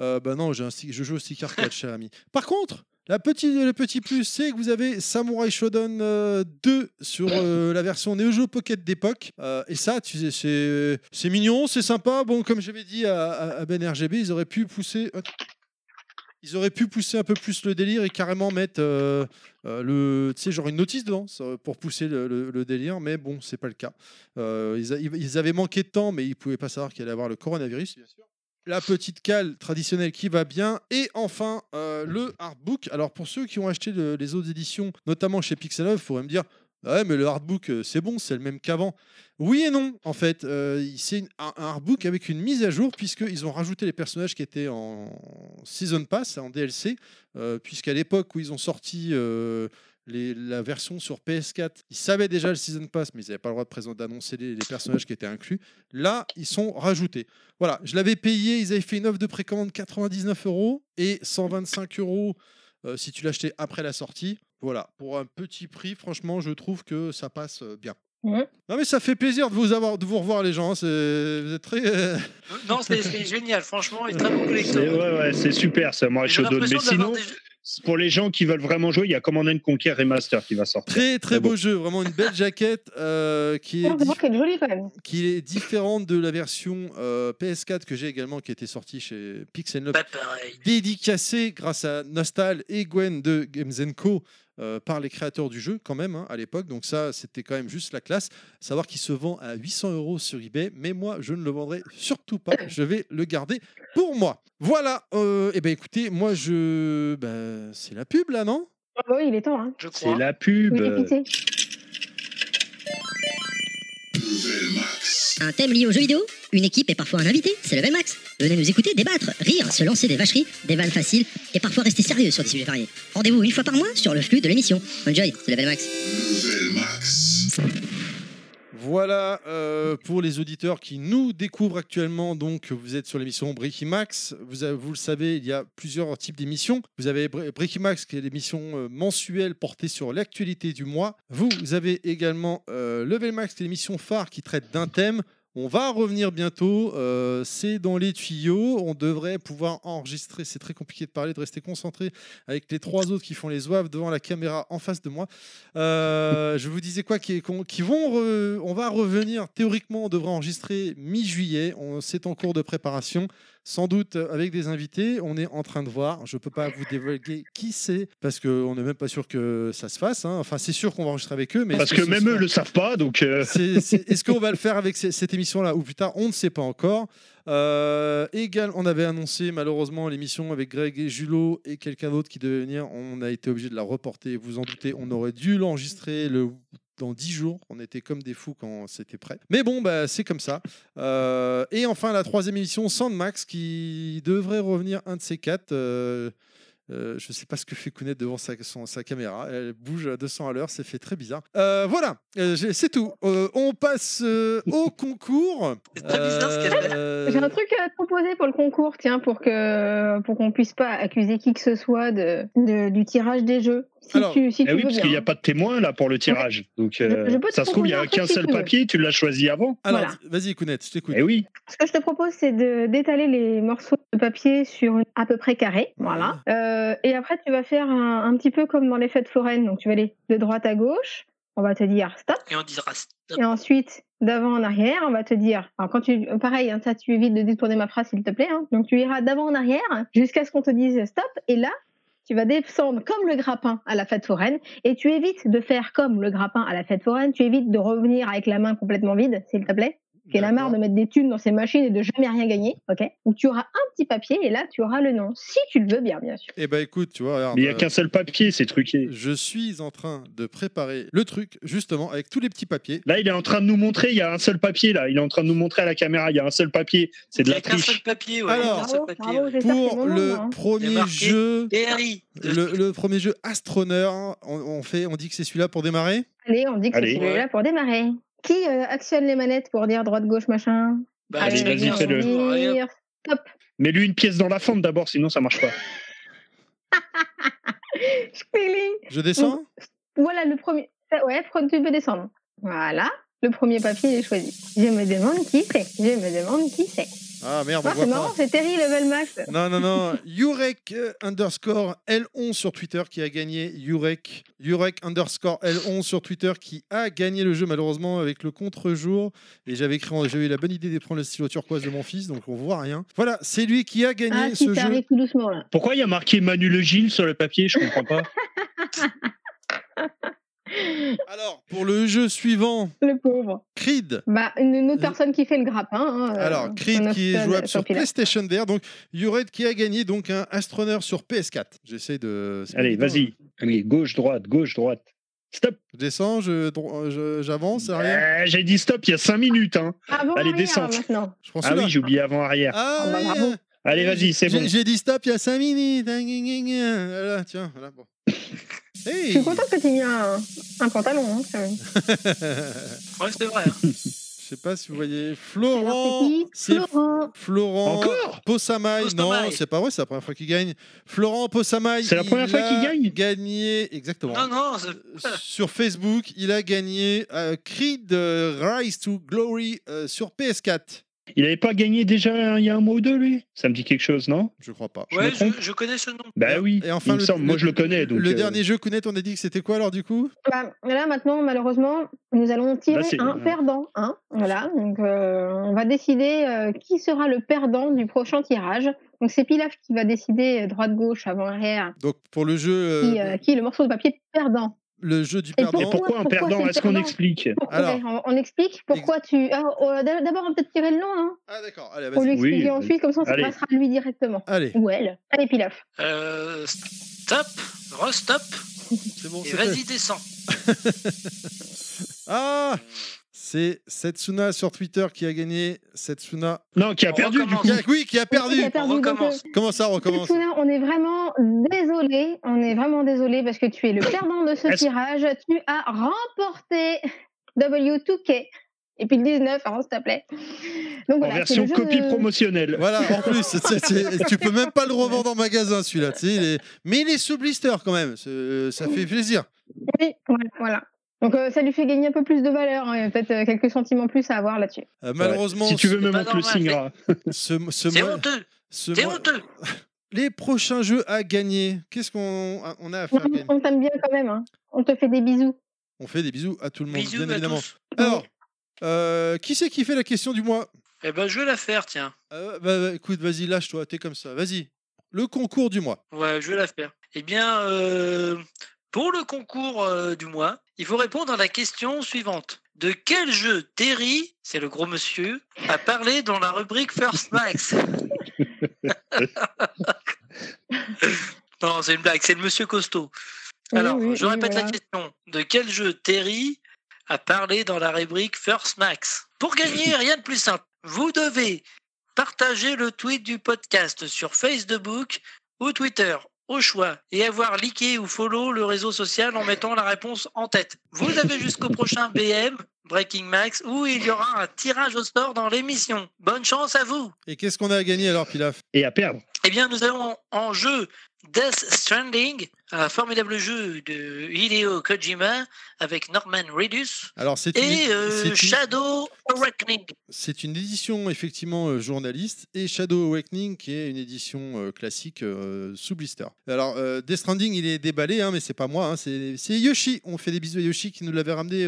Euh, bah non, j'ai un stick- je joue au stick arcade, cher ami. Par contre, la petite, le petit plus, c'est que vous avez Samurai Shodown euh, 2 sur euh, <laughs> la version Neo Geo Pocket d'époque. Euh, et ça, tu sais, c'est c'est mignon, c'est sympa. Bon, comme j'avais dit à, à- Ben RGB, ils auraient pu pousser. Ils auraient pu pousser un peu plus le délire et carrément mettre le, tu sais, genre une notice dedans ça, pour pousser le, le- le délire, mais bon, c'est pas le cas. Euh, ils, a- ils avaient manqué de temps, mais ils pouvaient pas savoir qu'il allait avoir le coronavirus, bien sûr la petite cale traditionnelle qui va bien, et enfin euh, le artbook. Alors pour ceux qui ont acheté le- les autres éditions, notamment chez Pixel Love, il faudrait me dire ouais mais le artbook euh, c'est bon, c'est le même qu'avant. Oui et non en fait, euh, c'est un, un artbook avec une mise à jour puisqu'ils ont rajouté les personnages qui étaient en season pass, en DLC, euh, puisqu'à l'époque où ils ont sorti euh, la version sur PS4, ils savaient déjà le season pass, mais ils n'avaient pas le droit d'annoncer les, les personnages qui étaient inclus. Là, ils sont rajoutés. Voilà, je l'avais payé, ils avaient fait une offre de précommande 99 euros et 125 euros si tu l'achetais après la sortie. Voilà, pour un petit prix, franchement, je trouve que ça passe bien. Mhm. Non mais ça fait plaisir de vous avoir, de vous revoir les gens. hein, c'est- Vous êtes très. euh, Non, c'est c'est génial, franchement, il est très bon <laughs> C'est collector. ouais, ouais, c'est super Samurai J'ai Shodown. Mais l'impression d'avoir sinon, pour les gens qui veulent vraiment jouer, il y a Command and Conquer Remaster qui va sortir. Très très Très beau beau. jeu, vraiment une belle jaquette euh, qui, est Oh, c'est vrai dif- qu'elle est jolie quand même. qui est différente de la version euh, PS4 que j'ai également qui était sortie chez Pixel Love Pas pareil. dédicacé grâce à Nostal et Gwen de Games Co. euh, par les créateurs du jeu quand même hein, à l'époque donc ça c'était quand même juste la classe savoir qu'il se vend à 800 euros sur eBay mais moi je ne le vendrai surtout pas <coughs> je vais le garder pour moi voilà et ben écoutez moi je bah, c'est la pub là non? Ah bah oui, il est temps. Hein. Je C'est crois. la pub. Oui, c'est. Un thème lié aux jeux vidéo? Une équipe et parfois un invité C'est Level Max. Venez nous écouter, débattre, rire, se lancer des vacheries, des vannes faciles et parfois rester sérieux sur des sujets variés. Rendez-vous une fois par mois sur le flux de l'émission. Enjoy, c'est Level Max. Voilà euh, pour les auditeurs qui nous découvrent actuellement. Donc, vous êtes sur l'émission Breaking Max. Vous, le savez, il y a plusieurs types d'émissions. Vous avez Breaking Max, qui est l'émission euh, mensuelle portée sur l'actualité du mois. Vous, vous avez également euh, Level Max, qui est l'émission phare qui traite d'un thème. On va revenir bientôt. euh, c'est dans les tuyaux. On devrait pouvoir enregistrer. C'est très compliqué de parler, de rester concentré avec les trois autres qui font les oeuvres devant la caméra en face de moi. Euh, je vous disais quoi qui, vont on va revenir théoriquement on devrait enregistrer mi-juillet c'est en cours de préparation sans doute avec des invités on est en train de voir je peux pas vous divulguer qui c'est parce qu'on n'est même pas sûr que ça se fasse hein. enfin c'est sûr qu'on va enregistrer avec eux mais Parce que même eux le savent pas, donc. euh, <laughs> Est-ce qu'on va le faire avec ce- cette émission-là ou plus tard? On ne sait pas encore. Euh, égal, on avait annoncé malheureusement l'émission avec Greg et Julot et quelqu'un d'autre qui devait venir. On a été obligé de la reporter. Vous en doutez, on aurait dû l'enregistrer le dans 10 jours. On était comme des fous quand c'était prêt. Mais bon, bah, c'est comme ça. Euh, et enfin, la troisième émission, Sandmax, qui devrait revenir un de ces quatre. Euh, euh, je ne sais pas ce que fait Kounet devant sa, son- sa caméra. Elle bouge à 200 à l'heure, c'est fait très bizarre. Euh, voilà, euh, c'est tout. Euh, on passe euh, au <laughs> concours. C'est très bizarre ce qu'elle Euh, J'ai un truc à te proposer pour le concours, tiens, pour que pour qu'on puisse pas accuser qui que ce soit de, de- du tirage des jeux. Si Alors, tu, si Eh tu oui, veux parce bien. qu'il n'y a pas de témoin là pour le tirage. Donc, euh, Je- je peux te ça se trouve, il n'y a qu'un seul tu papier, tu l'as choisi avant. Alors, Voilà. vas-y, Kounet, je t'écoute. Eh oui. Ce que je te propose, c'est de d'étaler les morceaux de papier sur à peu près carré, voilà. Euh, et après, tu vas faire un, un petit peu comme dans les fêtes foraines. Donc, tu vas aller de droite à gauche. On va te dire stop. Et on dira stop. Et ensuite, d'avant en arrière, on va te dire. Alors, quand tu, pareil, hein, ça, tu évites de détourner ma phrase, s'il te plaît. hein. Donc, tu iras d'avant en arrière jusqu'à ce qu'on te dise stop. Et là, tu vas descendre comme le grappin à la fête foraine. Et tu évites de faire comme le grappin à la fête foraine. Tu évites de revenir avec la main complètement vide, s'il te plaît. Qui est la marre de mettre des thunes dans ces machines et de jamais rien gagner, ok Donc tu auras un petit papier et là tu auras le nom, si tu le veux bien, bien sûr. Eh ben écoute, tu vois, regarde, Mais il n'y a euh, qu'un seul papier, c'est truqué. je suis en train de préparer le truc, justement, avec tous les petits papiers. Là, il est en train de nous montrer, il y a un seul papier là. Il est en train de nous montrer à la caméra, il y a un seul papier. C'est de Il y la a qu'un seul triche. papier, ouais. Alors, il y a qu'un seul Bravo, papier, bravo, ouais. Pour mon le nom, hein. premier jeu, le, le premier jeu Astroneur, on, on fait, on dit que c'est celui-là pour démarrer? Allez, on dit que c'est celui-là pour démarrer. Qui euh, actionne les manettes pour dire droite, gauche, machin? Bah, Allez, vas-y, fais-le. dire. Mets-lui une pièce dans la fente d'abord, sinon ça marche pas. <laughs> Je descends? Voilà le premier. Ouais, tu peux descendre. Voilà. Le premier papier est choisi. Je me demande qui c'est. Je me demande qui c'est. Ah merde, on Ah, voit c'est pas. marrant, c'est Terry Level Max. Non, non, non. <laughs> Yurek underscore L11 sur Twitter qui a gagné. Yurek, Yurek underscore L11 sur Twitter qui a gagné le jeu malheureusement avec le contre-jour. Et j'avais écrit, j'avais eu la bonne idée de prendre le stylo turquoise de mon fils, donc on voit rien. Voilà, c'est lui qui a gagné Ah, ce jeu. tout doucement là. Pourquoi il y a marqué Manu Le Gilles sur le papier? Je comprends pas. <laughs> Alors, pour le jeu suivant, Le pauvre. Creed. Bah, une, une autre Euh, personne qui fait le grappin. hein, euh, Alors, Creed sur qui est jouable sur Pilote. PlayStation VR. Donc, Yured qui a gagné donc un Astroneur sur PS4. J'essaie de. Allez, vas-y. Allez, gauche, droite, gauche, droite. Stop. Je descends, je- dro- je- j'avance, arrière. Euh, J'ai dit stop il y a 5 minutes. Hein. Avant Allez. Je prends Ah oui, j'ai oublié avant arrière. Ah, Ah bah, oui, bravo. euh, Allez, vas-y, c'est j'ai- bon. J'ai dit stop il y a 5 minutes. Voilà, tiens, voilà. Bon. Je suis contente que tu aies mis un, un pantalon. Hein, quand même. <laughs> Ouais, c'est vrai. hein. Je sais pas si vous voyez. Florent. c'est Florent. Florent Encore Possamay. Non, c'est pas vrai, c'est la première fois qu'il gagne. Florent Possamay. C'est la première il fois qu'il a gagne gagné, exactement. Non, non, c'est- sur Facebook, il a gagné euh, Creed euh, Rise to Glory euh, sur PS4. Il avait pas gagné déjà il y a un mois ou deux, lui? Ça me dit quelque chose, non? Je crois pas. Ouais, je, je connais ce nom. Bah oui, Et enfin, il me semble, moi je le connais. Donc, le euh, dernier jeu, Kounet, on a dit que c'était quoi alors du coup? Bah, là maintenant, malheureusement, nous allons tirer un perdant. Hein, voilà. Donc, euh, on va décider euh, qui sera le perdant du prochain tirage. Donc, c'est Pilaf qui va décider euh, droite, gauche, avant, arrière, Donc pour le jeu, euh, qui, euh, qui est le morceau de papier perdant. Le jeu du perdant. Et Pourquoi- pourquoi un perdant Est-ce qu'on explique Pourquoi- Alors. ouais, on, on explique pourquoi tu. D'a- D'abord, on va peut-être tirer le nom, non Ah d'accord, allez, lui vas-y. expliquer Oui, ensuite, comme ça, ça allez. passera à lui directement. Allez, Ou elle. Allez, Pilaf. Euh, stop, restop, c'est bon, et vas-y, descends. <laughs> Ah C'est Setsuna sur Twitter qui a gagné. Setsuna. Non, qui a On perdu du coup. Qui a- oui, qui a perdu. Qui a perdu, donc, recommence. euh, Comment ça, on recommence Setsuna, on est vraiment désolé, on est vraiment désolé parce que tu es le perdant de ce tirage. Tu as remporté W2K. Et puis le 19, hein, s'il te plaît. Donc En voilà, c'est version le jeu copie de- promotionnelle. Voilà, en plus, <laughs> c'est- c'est- tu peux même pas le revendre en magasin celui-là. tu sais, il est- Mais il est sous blister quand même. Ça fait plaisir. Oui, voilà. Donc euh, ça lui fait gagner un peu plus de valeur, hein, peut-être euh, quelques sentiments plus à avoir là-dessus. Euh, malheureusement, Si tu veux, on te le ce C'est honteux, ce c'est honteux. <laughs> les prochains jeux à gagner, qu'est-ce qu'on on a à faire gagner On t'aime bien quand même, hein. on te fait des bisous. On fait des bisous à tout le monde, Bisous bien évidemment. tous. Alors, euh, qui c'est qui fait la question du mois? Eh ben, je vais la faire, tiens. Euh, bah, bah, Écoute, vas-y, lâche-toi, t'es comme ça. Vas-y. Le concours du mois. Ouais, je vais la faire. Eh bien, euh, pour le concours euh, du mois, il faut répondre à la question suivante. De quel jeu Terry, c'est le gros monsieur, a parlé dans la rubrique First Max? <laughs> Non, c'est une blague, c'est le monsieur costaud. Alors, oui, je oui, répète voilà. la question. De quel jeu Terry a parlé dans la rubrique First Max? Pour gagner, <laughs> rien de plus simple. Vous devez partager le tweet du podcast sur Facebook ou Twitter au choix et avoir liké ou follow le réseau social en mettant la réponse en tête. Vous avez jusqu'au prochain BM, Breaking Max, où il y aura un tirage au sort dans l'émission. Bonne chance à vous Et qu'est-ce qu'on a à gagner alors, Pilaf? Et à perdre. eh bien, nous avons en jeu Death Stranding, un formidable jeu de Hideo Kojima avec Norman Reedus Alors, c'est une, et euh, c'est une- Shadow Awakening. c'est une édition effectivement euh, journaliste et Shadow Awakening qui est une édition euh, classique sous blister. Alors, Death Stranding, il est déballé, hein, mais c'est pas moi, hein, c'est c'est Yoshi. On fait des bisous à Yoshi qui nous l'avait ramené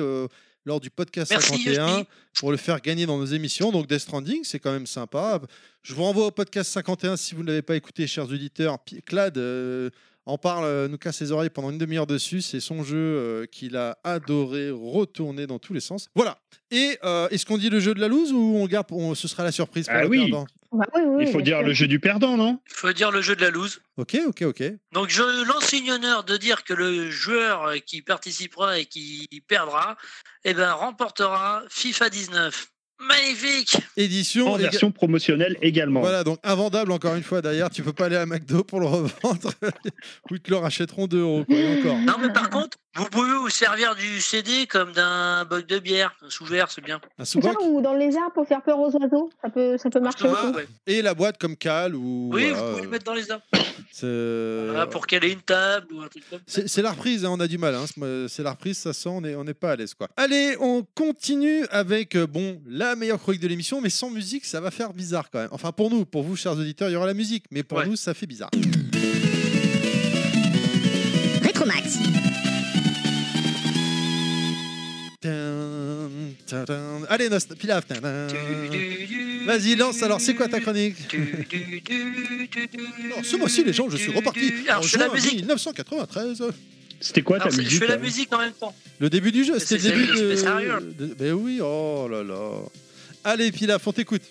lors du podcast Merci, 51 Yoshi. pour le faire gagner dans nos émissions. Donc, Death Stranding, c'est quand même sympa. Je vous renvoie au podcast 51 si vous ne l'avez pas écouté, chers auditeurs. Clad euh, en parle, euh, nous casse les oreilles pendant une demi-heure dessus. C'est son jeu euh, qu'il a adoré retourner dans tous les sens. Voilà. Et euh, est-ce qu'on dit le jeu de la loose ou on garde, on- ce sera la surprise pour Ah le oui. perdant? Bah oui, oui, Il faut dire sûr. le jeu du perdant, non? Il faut dire le jeu de la loose. Ok, ok, ok. Donc, je lance une honneur de dire que le joueur qui participera et qui perdra eh ben, remportera FIFA 19. Magnifique Édition. En éga- version promotionnelle également. Voilà, donc invendable encore une fois derrière. Tu peux pas aller à McDo pour le revendre. <laughs> ou ils te le rachèteront 2 euros. quoi, encore. Non, mais par contre, vous pouvez vous servir du CD comme d'un boc de bière. Sous verre, c'est bien. Un Ça, sous-bac ou dans les arbres pour faire peur aux oiseaux, ça peut, ça peut marcher Ouais, aussi. ouais. et la boîte comme Cal ou. Oui, voilà, vous pouvez le mettre dans les arbres. Voilà, pour caler une table ou un truc comme ça. C'est la reprise, hein, on a du mal. hein. C'est- la reprise, ça sent, on n'est on n'est pas à l'aise. quoi. Allez, on continue avec euh, bon la meilleure chronique de l'émission, mais sans musique, ça va faire bizarre quand même. Enfin, pour nous, pour vous, chers auditeurs, il y aura la musique, mais pour Ouais. nous, ça fait bizarre. Rétromax. Allez, Nost- Pilaf. Vas-y, lance alors, c'est quoi ta chronique Alors, ce mois-ci, les gens, je suis reparti Alors, en je fais la juin musique. 1993. C'était quoi ta Alors, musique je fais la musique en même temps. Le début du jeu, c'était c'est le début de de... Ben oui, oh là là. Allez, Pilaf, on t'écoute.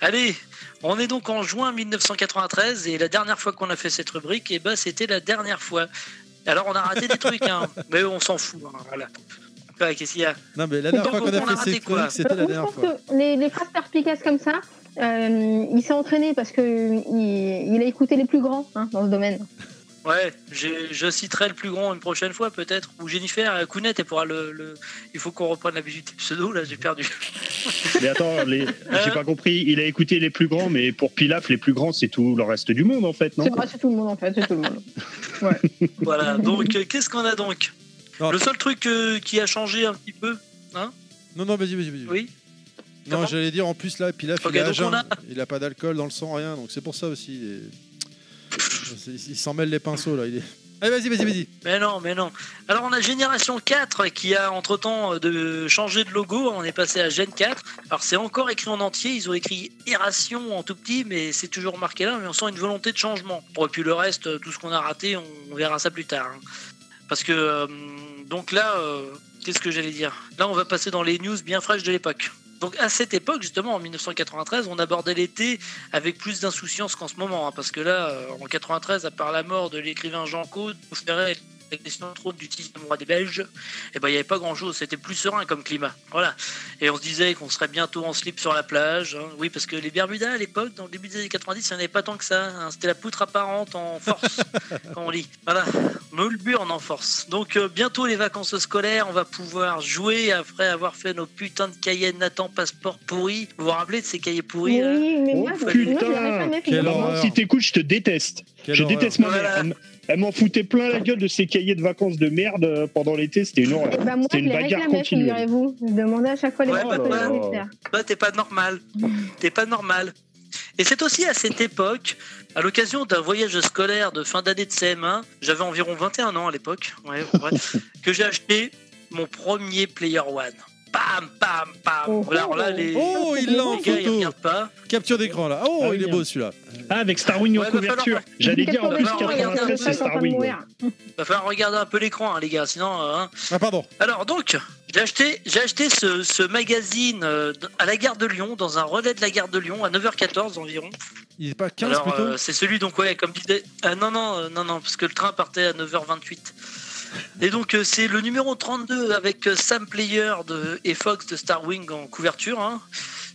Allez, on est donc en juin 1993 et la dernière fois qu'on a fait cette rubrique, eh ben, c'était la dernière fois. Alors on a raté des trucs, hein, <laughs> mais on s'en fout. hein, voilà. Ouais, Qu'est-ce qu'il y a Non, mais la dernière fois qu'on on a fait raté cette quoi chronique, c'était la dernière fois. que les, les phrases perspicaces comme ça, euh, il s'est entraîné parce que il, il a écouté les plus grands hein, dans ce domaine. Ouais, j'ai- je citerai le plus grand une prochaine fois peut-être. Ou Jennifer euh, Kounet, elle pourra le, le- Il faut qu'on reprenne l'habitude du <laughs> pseudo, là j'ai perdu. Mais attends, les... j'ai pas compris. Il a écouté les plus grands, mais pour Pilaf, les plus grands, c'est tout le reste du monde en fait, non? C'est tout le monde en fait, c'est tout le monde. <laughs> voilà, donc euh, qu'est-ce qu'on a donc? Non. Le seul truc euh, qui a changé un petit peu, Non, non, vas-y, vas-y, vas-y. oui Non, Comment j'allais dire en plus là, puis là, Ok, il, donc on a- il a pas d'alcool dans le sang, rien, donc c'est pour ça aussi. il est- c'est- Il s'en mêle les pinceaux là. Il est... Allez, vas-y, vas-y, vas-y. Mais non, mais non. Alors on a Génération 4 qui a entre-temps euh, de changé de logo, on est passé à Gen 4. Alors c'est encore écrit en entier, ils ont écrit Ération en tout petit, mais c'est toujours marqué là, mais on sent une volonté de changement. Bon, et puis le reste, euh, tout ce qu'on a raté, on, on verra ça plus tard. hein. Parce que, euh, donc là, euh, qu'est-ce que j'allais dire? Là on va passer dans les news bien fraîches de l'époque. Donc à cette époque, justement, en 1993, on abordait l'été avec plus d'insouciance qu'en ce moment. hein, parce que là, euh, en 93, à part la mort de l'écrivain Jean Caude, Ferret question trop du sixième roi des Belges, et ben il n'y avait pas grand chose, c'était plus serein comme climat. Voilà. Et on se disait qu'on serait bientôt en slip sur la plage. hein. Oui, parce que les Bermudas à l'époque, dans le début des années 90, il n'y en avait pas tant que ça. hein. C'était la poutre apparente en force, <laughs> quand on lit. Voilà. Melbourne en force. Donc euh, bientôt les vacances scolaires, on va pouvoir jouer après avoir fait nos putains de cahiers de Nathan passeport pourris. Vous vous rappelez de ces cahiers pourris Oui, mais Oh, moi, moi, putain, horreur. Si t'écoutes, je te déteste. Quelle je horreur. déteste ma mère. Voilà. Elle m'en foutait plein la gueule de ses cahiers de vacances de merde euh, pendant l'été, c'était une horreur. Moi, C'était une bagarre continue. figurez-vous. Je demandais à chaque fois les Ouais, bah, de bah. Bah, t'es pas normal. T'es pas normal. Et c'est aussi à cette époque, à l'occasion d'un voyage scolaire de fin d'année de CM1, j'avais environ 21 ans à l'époque, ouais, ouais, <laughs> que j'ai acheté mon premier Player One. Bam, bam, bam. Oh, Alors là, les, Oh, il l'a en les gars, ils photo. regardent pas. Capture d'écran là. Oh, Ah il est oui, beau hein. celui-là. Ah, avec Starwing Ouais, en couverture. J'allais dire en plus va falloir regarder 93, c'est un peu, Starwing. Va falloir regarder un peu l'écran, hein, les gars, sinon. euh, hein. Ah, pardon. Alors donc, j'ai acheté, j'ai acheté ce, ce magazine euh, à la gare de Lyon, dans un relais de la gare de Lyon, à 9h14 environ. Il est pas 15 Alors, plutôt euh, c'est celui donc ouais, comme disait. Ah, non non euh, non non parce que le train partait à 9h28. Et donc euh, c'est le numéro 32 avec euh, Sam Player de, et Fox de Starwing en couverture. hein.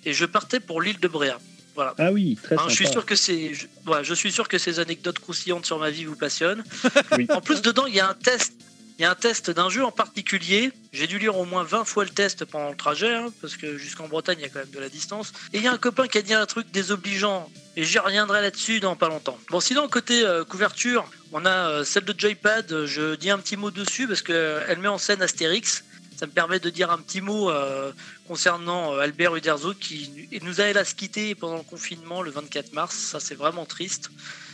et je partais pour l'île de Bréa. Voilà. Ah oui, très Hein, je suis sûr que c'est, je, ouais, je suis sûr que ces anecdotes croustillantes sur ma vie vous passionnent. <laughs> Oui. En plus dedans il y a un test. Il y a un test d'un jeu en particulier. J'ai dû lire au moins 20 fois le test pendant le trajet, hein, parce que jusqu'en Bretagne, il y a quand même de la distance. Et il y a un copain qui a dit un truc désobligeant, et j'y reviendrai là-dessus dans pas longtemps. Bon, sinon, côté euh, couverture, on a euh, celle de Joypad. euh, Je dis un petit mot dessus, parce qu'elle met en scène Astérix. Ça me permet de dire un petit mot euh, concernant euh, Albert Uderzo, qui nous a hélas quitté pendant le confinement le 24 mars. Ça, c'est vraiment triste.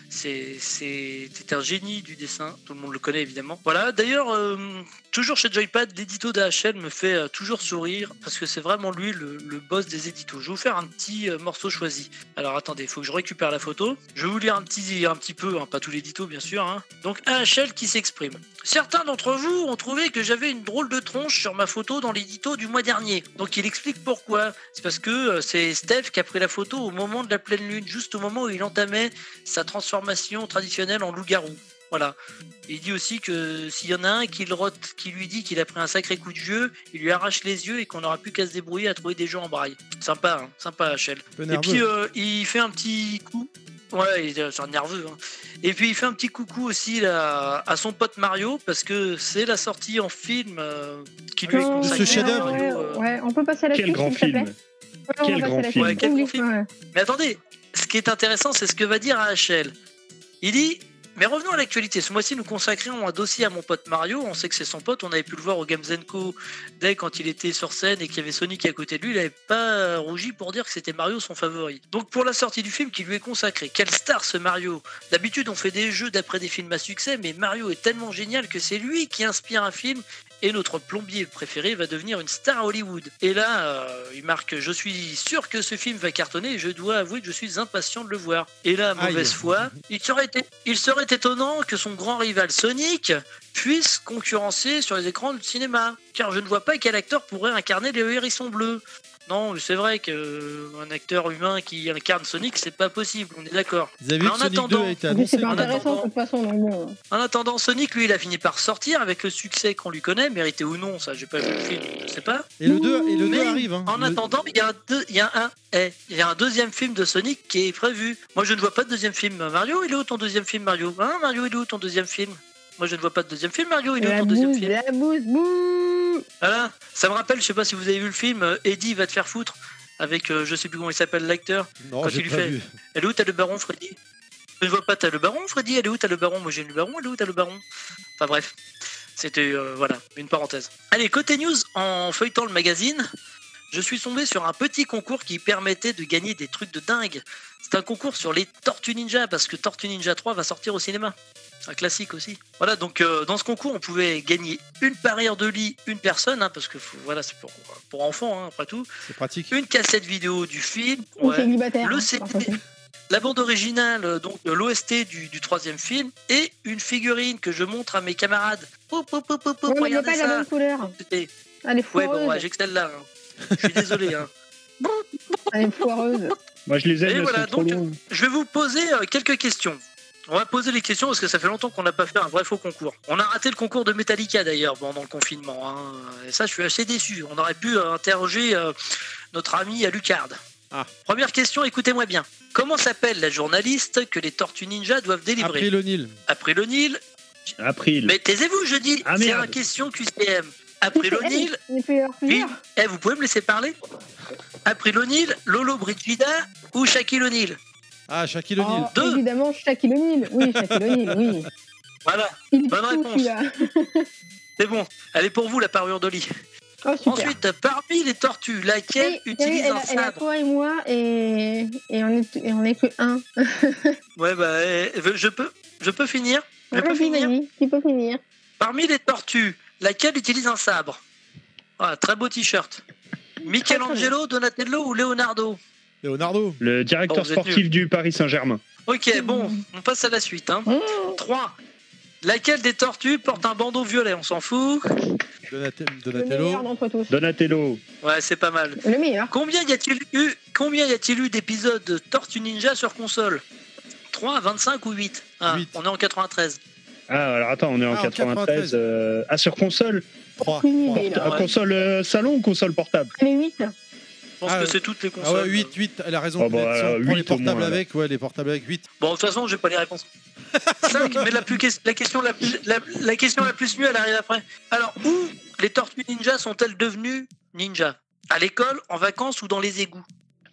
C'était un génie du dessin, tout le monde le connaît évidemment. Voilà, d'ailleurs, euh, toujours chez Joypad, l'édito d'AHL me fait euh, toujours sourire parce que c'est vraiment lui le, boss des éditos. Je vais vous faire un petit euh, morceau choisi. Alors attendez, il faut que je récupère la photo. Je vais vous lire un petit, un petit peu, hein, pas tout l'édito bien sûr. hein. Donc AHL qui s'exprime. Certains d'entre vous ont trouvé que j'avais une drôle de tronche sur ma photo dans l'édito du mois dernier. Donc il explique pourquoi. C'est parce que c'est Steph qui a pris la photo au moment de la pleine lune, juste au moment où il entamait sa transformation traditionnelle en loup-garou. Voilà. Il dit aussi que s'il y en a un qui, le rote, qui lui dit qu'il a pris un sacré coup de jeu, il lui arrache les yeux et qu'on n'aura plus qu'à se débrouiller à trouver des gens en braille. Sympa, hein sympa HL. Et puis euh, il fait un petit coup. Ouais, il est c'est un nerveux. hein. Et puis il fait un petit coucou aussi là, à son pote Mario parce que c'est la sortie en film euh, qui lui est Non, consacrée. ce chef-d'œuvre. ouais, Mario, euh. ouais, on peut passer à la Quel suite, grand film. Quel grand film. Ouais, quel. Mais attendez, ce qui est intéressant, c'est ce que va dire AHL. Il dit Mais revenons à l'actualité. Ce mois-ci, nous consacrons un dossier à mon pote Mario. On sait que c'est son pote. On avait pu le voir au Games Co. dès quand il était sur scène et qu'il y avait Sonic à côté de lui. Il n'avait pas rougi pour dire que c'était Mario son favori. Donc, pour la sortie du film qui lui est consacré, quelle star ce Mario? D'habitude, on fait des jeux d'après des films à succès, mais Mario est tellement génial que c'est lui qui inspire un film et notre plombier préféré va devenir une star à Hollywood. Et là, euh, il marque Je suis sûr que ce film va cartonner et je dois avouer que je suis impatient de le voir. Et là, mauvaise Aïe. foi, il serait, été- il serait étonnant que son grand rival Sonic puisse concurrencer sur les écrans de cinéma. Car je ne vois pas quel acteur pourrait incarner les hérissons bleus. Non, c'est vrai qu'un acteur humain qui incarne Sonic, c'est pas possible, on est d'accord. Vous avez vu Mais que en Sonic 2 attendant- a été En plus, c'est annoncé pas en intéressant de attendant- toute façon, donc bon. En attendant, Sonic, lui, il a fini par sortir avec le succès qu'on lui connaît, mérité ou non, ça, j'ai pas vu le film, je sais pas. Et le 2, et le 2 Mais arrive. hein. En Le- attendant, il y, a un deux- il y, a un, eh, il y a un deuxième film de Sonic qui est prévu. Moi, je ne vois pas de deuxième film. Mario, il est où ton deuxième film, Mario? Hein, Mario, il est où ton deuxième film? Moi, je ne vois pas de deuxième film. Mario, il est où ton deuxième film la Voilà. Ça me rappelle, je sais pas si vous avez vu le film, euh, Eddie va te faire foutre, avec euh, je sais plus comment il s'appelle l'acteur. Non, quand j'ai il lui pas fait- vu. Elle est où t'as le baron, Freddy? Je ne vois pas, t'as le baron, Freddy? Elle est où t'as le baron? Moi j'ai le baron, elle est où t'as le baron? Enfin bref, c'était euh, voilà, une parenthèse. Allez, côté news, en feuilletant le magazine, je suis tombé sur un petit concours qui permettait de gagner des trucs de dingue. C'est un concours sur les Tortues Ninja, parce que Tortue Ninja 3 va sortir au cinéma. Un classique aussi. Voilà, donc euh, dans ce concours, on pouvait gagner une parure de lit, une personne, hein, parce que faut- voilà, c'est pour, pour enfants, hein, après tout. C'est pratique. Une cassette vidéo du film, Ou ouais, célibataire. Le hein, CD. la bande originale, euh, donc de l'OST du, du troisième film, et une figurine que je montre à mes camarades. Il n'y a regardez pas la bonne couleur. Est Ouais, bon, ouais, j'ai que celle-là. hein. Je suis désolé. hein. <laughs> <laughs> Elle est foireuse. Moi, je les aime, Et voilà, donc. Je vais vous poser euh, quelques questions. On va poser les questions parce que ça fait longtemps qu'on n'a pas fait un vrai faux concours. On a raté le concours de Metallica d'ailleurs pendant le confinement. hein. Et ça, je suis assez déçu. On aurait pu euh, interroger euh, notre ami Alucard. Ah. Première question, écoutez-moi bien. Comment s'appelle la journaliste que les Tortues Ninja doivent délivrer? April O'Neil. April O'Neil. April. Mais taisez-vous, je dis. Ah, C'est une question QCM. April O'Neil. Il y a plusieurs, Oui. plusieurs. Eh, vous pouvez me laisser parler April O'Neil, Lolo Brigida ou Shaquille O'Neal Ah, Shaquille O'Neal. Oh, Deux. évidemment, Shaquille O'Neal. Oui, Shaquille O'Neal, oui. <laughs> Voilà, Il Bonne réponse. <laughs> c'est bon. Elle est pour vous, la parure de lit. Oh. Ensuite, parmi les tortues, laquelle utilise elle, un a- elle a sabre toi et moi et, et, on est, et on est que un. <laughs> Ouais, bah, eh, je peux, je peux finir Je peux finir tu peux finir. Parmi les tortues, laquelle utilise un sabre Voilà, Très beau t-shirt. Michelangelo, Donatello ou Leonardo Leonardo. Le directeur Bon, êtes sportif du Paris Saint-Germain. Ok, bon, on passe à la suite. Hein. Mmh. 3. Laquelle des tortues porte un bandeau violet On s'en fout Donate- Donatello. tous. Donatello. Ouais, c'est pas mal. Le meilleur. Combien y a-t-il eu, combien y a-t-il eu d'épisodes de Tortue Ninja sur console? 3, 25 ou 8, ah, Huit. On est en 93. Ah, alors attends, on est en Ah, en 93. 93. euh, Ah, sur console 3. Aucune idée, là. Ah, Console euh, salon ou console portable Les 8. Je pense Ah, que c'est toutes les Ah consoles. ouais, 8, 8, elle a raison. Oh, bah, si on euh, prend les 8 au portables moins, avec, ouais, les portables avec 8. Bon, de toute façon, j'ai pas les réponses. <laughs> 5, mais la, plus que- la, question la, plus- la, la question la plus mieux, elle arrive après. Alors, où les tortues ninja sont-elles devenues ninja? À l'école, en vacances ou dans les égouts?